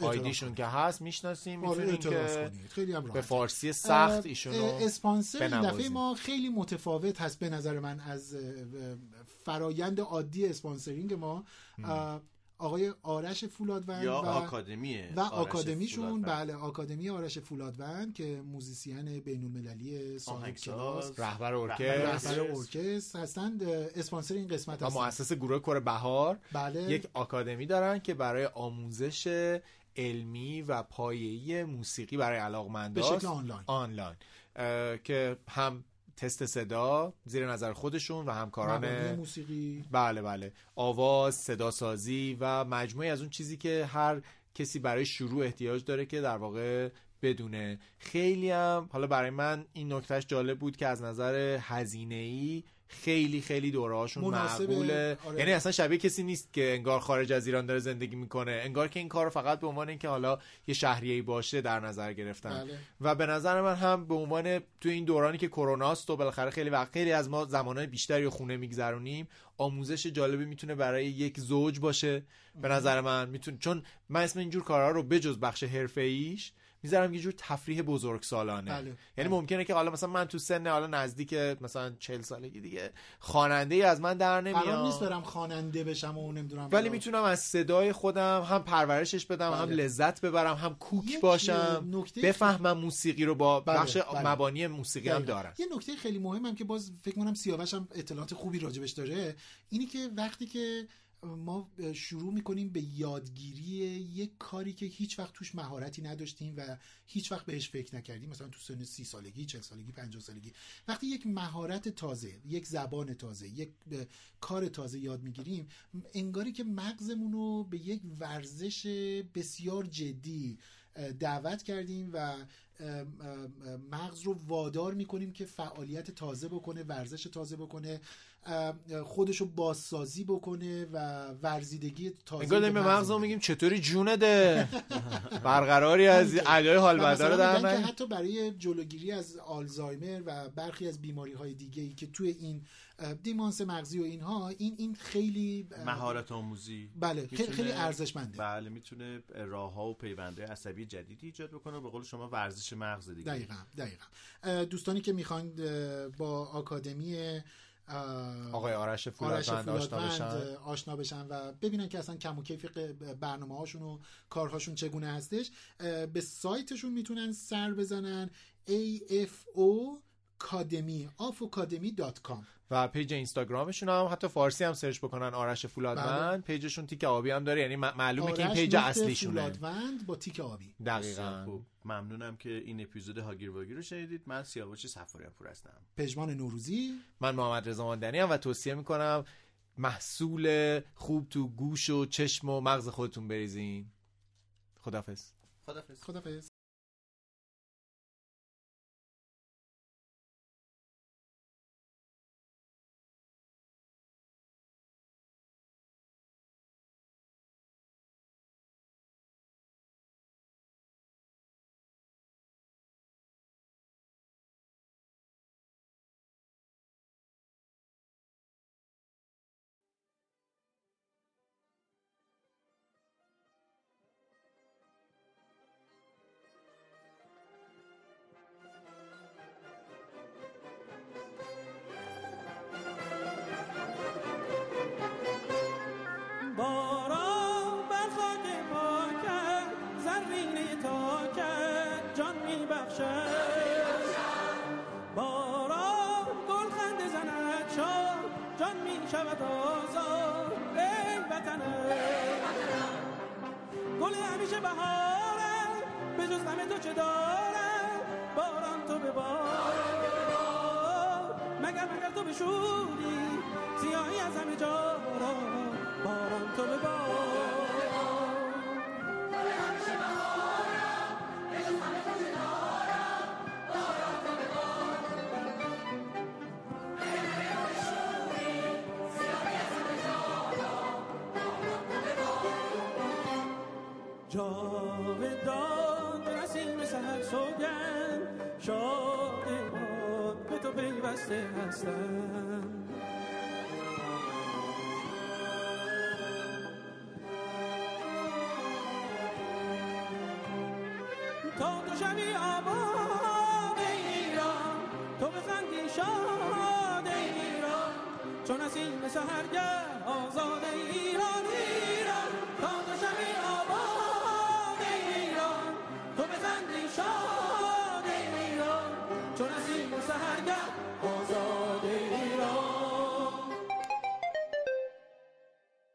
آیدیشون. که هست می‌شناسیم آره می‌تونیم که کنید خیلی هم به فارسی سخت اه، اسپانسر این دفعه. ما خیلی متفاوت هست به نظر من از فرایند عادی sponsoring ما آقای آرش فولادوند یا و آکادمیه. و آکادمیشون. بله آکادمی آرش فولادوند که موزیسین بین المللی کلاس. رهبر ارکستر. رهبر ارکستر هستند. اسپانسر این قسمت و هستند. مؤسس گروه کر بهار. بله. یک آکادمی دارن که برای آموزش علمی و پایه‌ای موسیقی برای به علاقمندان شکل آنلاین. آنلاین. که هم تست صدا زیر نظر خودشون و همکاران موسیقی. بله بله. آواز صدا سازی و مجموعی از اون چیزی که هر کسی برای شروع احتیاج داره که در واقع بدونه. خیلی هم حالا برای من این نکتهش جالب بود که از نظر هزینه ای خیلی خیلی دورهاشون مناسبه. معقوله آره. یعنی اصلا شبیه کسی نیست که انگار خارج از ایران داره زندگی می‌کنه انگار که این کار رو فقط به عنوان اینکه حالا یه شهریه باشه در نظر گرفتن بله. و به نظر من هم به عنوان تو این دورانی که کروناست و بالاخره خیلی وقت خیلی از ما زمانهای بیشتری رو خونه میگذرونیم آموزش جالبی می‌تونه برای یک زوج باشه به نظر من می‌تونه چون من اسم اینجور کارها رو بجز بخش حرفه‌ایش می‌ذارم یه جور تفریح بزرگ سالانه بله. یعنی بله. ممکنه که حالا مثلا من تو سن حالا نزدیک مثلا 40 سالگی دیگه خواننده ای از من در قرار نیست نمیاد برم خواننده بشم و نمی‌دونم ولی می‌تونم از صدای خودم هم پرورشش بدم هم بله. لذت ببرم هم کوک باشم نکته بفهمم موسیقی رو با بله، بخش بله. مبانی موسیقی هم دقیقاً. دارن یه نکته خیلی مهمم که باز فکر کنم سیاوش هم اطلاعات خوبی راجبش داره اینی که وقتی که ما شروع می‌کنیم به یادگیری یک کاری که هیچ وقت توش مهارتی نداشتیم و هیچ وقت بهش فکر نکردیم. مثلا تو سن سی سالگی چل سالگی پنجاه سالگی. وقتی یک مهارت تازه یک زبان تازه یک کار تازه یاد می‌گیریم انگاری که مغزمون رو به یک ورزش بسیار جدی دعوت کردیم و مغز رو وادار می‌کنیم که فعالیت تازه بکنه ورزش تازه بکنه. اه، خودش رو بازسازی بکنه و ورزیدگی تازه انگار داریم به مغزمون. میگیم چطوری جونه ده *laughs* برقراری از. ادای حال و بدار در که؟ حتی برای جلوگیری از آلزایمر و برخی از بیماری های دیگه ای که توی این دیمانس مغزی و اینها این این خیلی مهارت آموزی بله خیلی میتونه- خیلی ارزشمنده بله می‌تونه راه ها و پیونده عصبی جدیدی ایجاد بکنه به قول شما ورزش مغز دیگه دقیقا دقیقا دوستانی که می‌خواین با آکادمی آقای آرش فولادوند آشنا بشن. آشنا بشن و ببینن که اصلا کم و کیف برنامه هاشون و کارهاشون چگونه هستش. به سایتشون می‌تونن سر بزنن afocademy afocademy.com و page اینستاگرامشون هم حتی فارسی هم سرچ بکنن آرش فولادوند. page شون تیک آبی هم داره یعنی معلومه که این پیج اصلیشونه. فولادوند با تیک آبی. دقیقا. خوب. ممنونم که این اپیزود هاگیر واگیر رو شنیدید. من سیاوش سفاریان پور هستم. پژمان نوروزی. من محمد رضا ماندنی هم و توصیه می‌کنم محصول خوب تو گوش و چشم و مغز خودتون بریزین. خدافظ خدافظ خدافظ بشوری سیاهی از همه جا را باران تو به بار جاودان نسیم سهر سوگند شادمان به تو پیوسته هستم. شوی آباد ایران. تو بخندی شاد ایران. چون نسیم سهرگه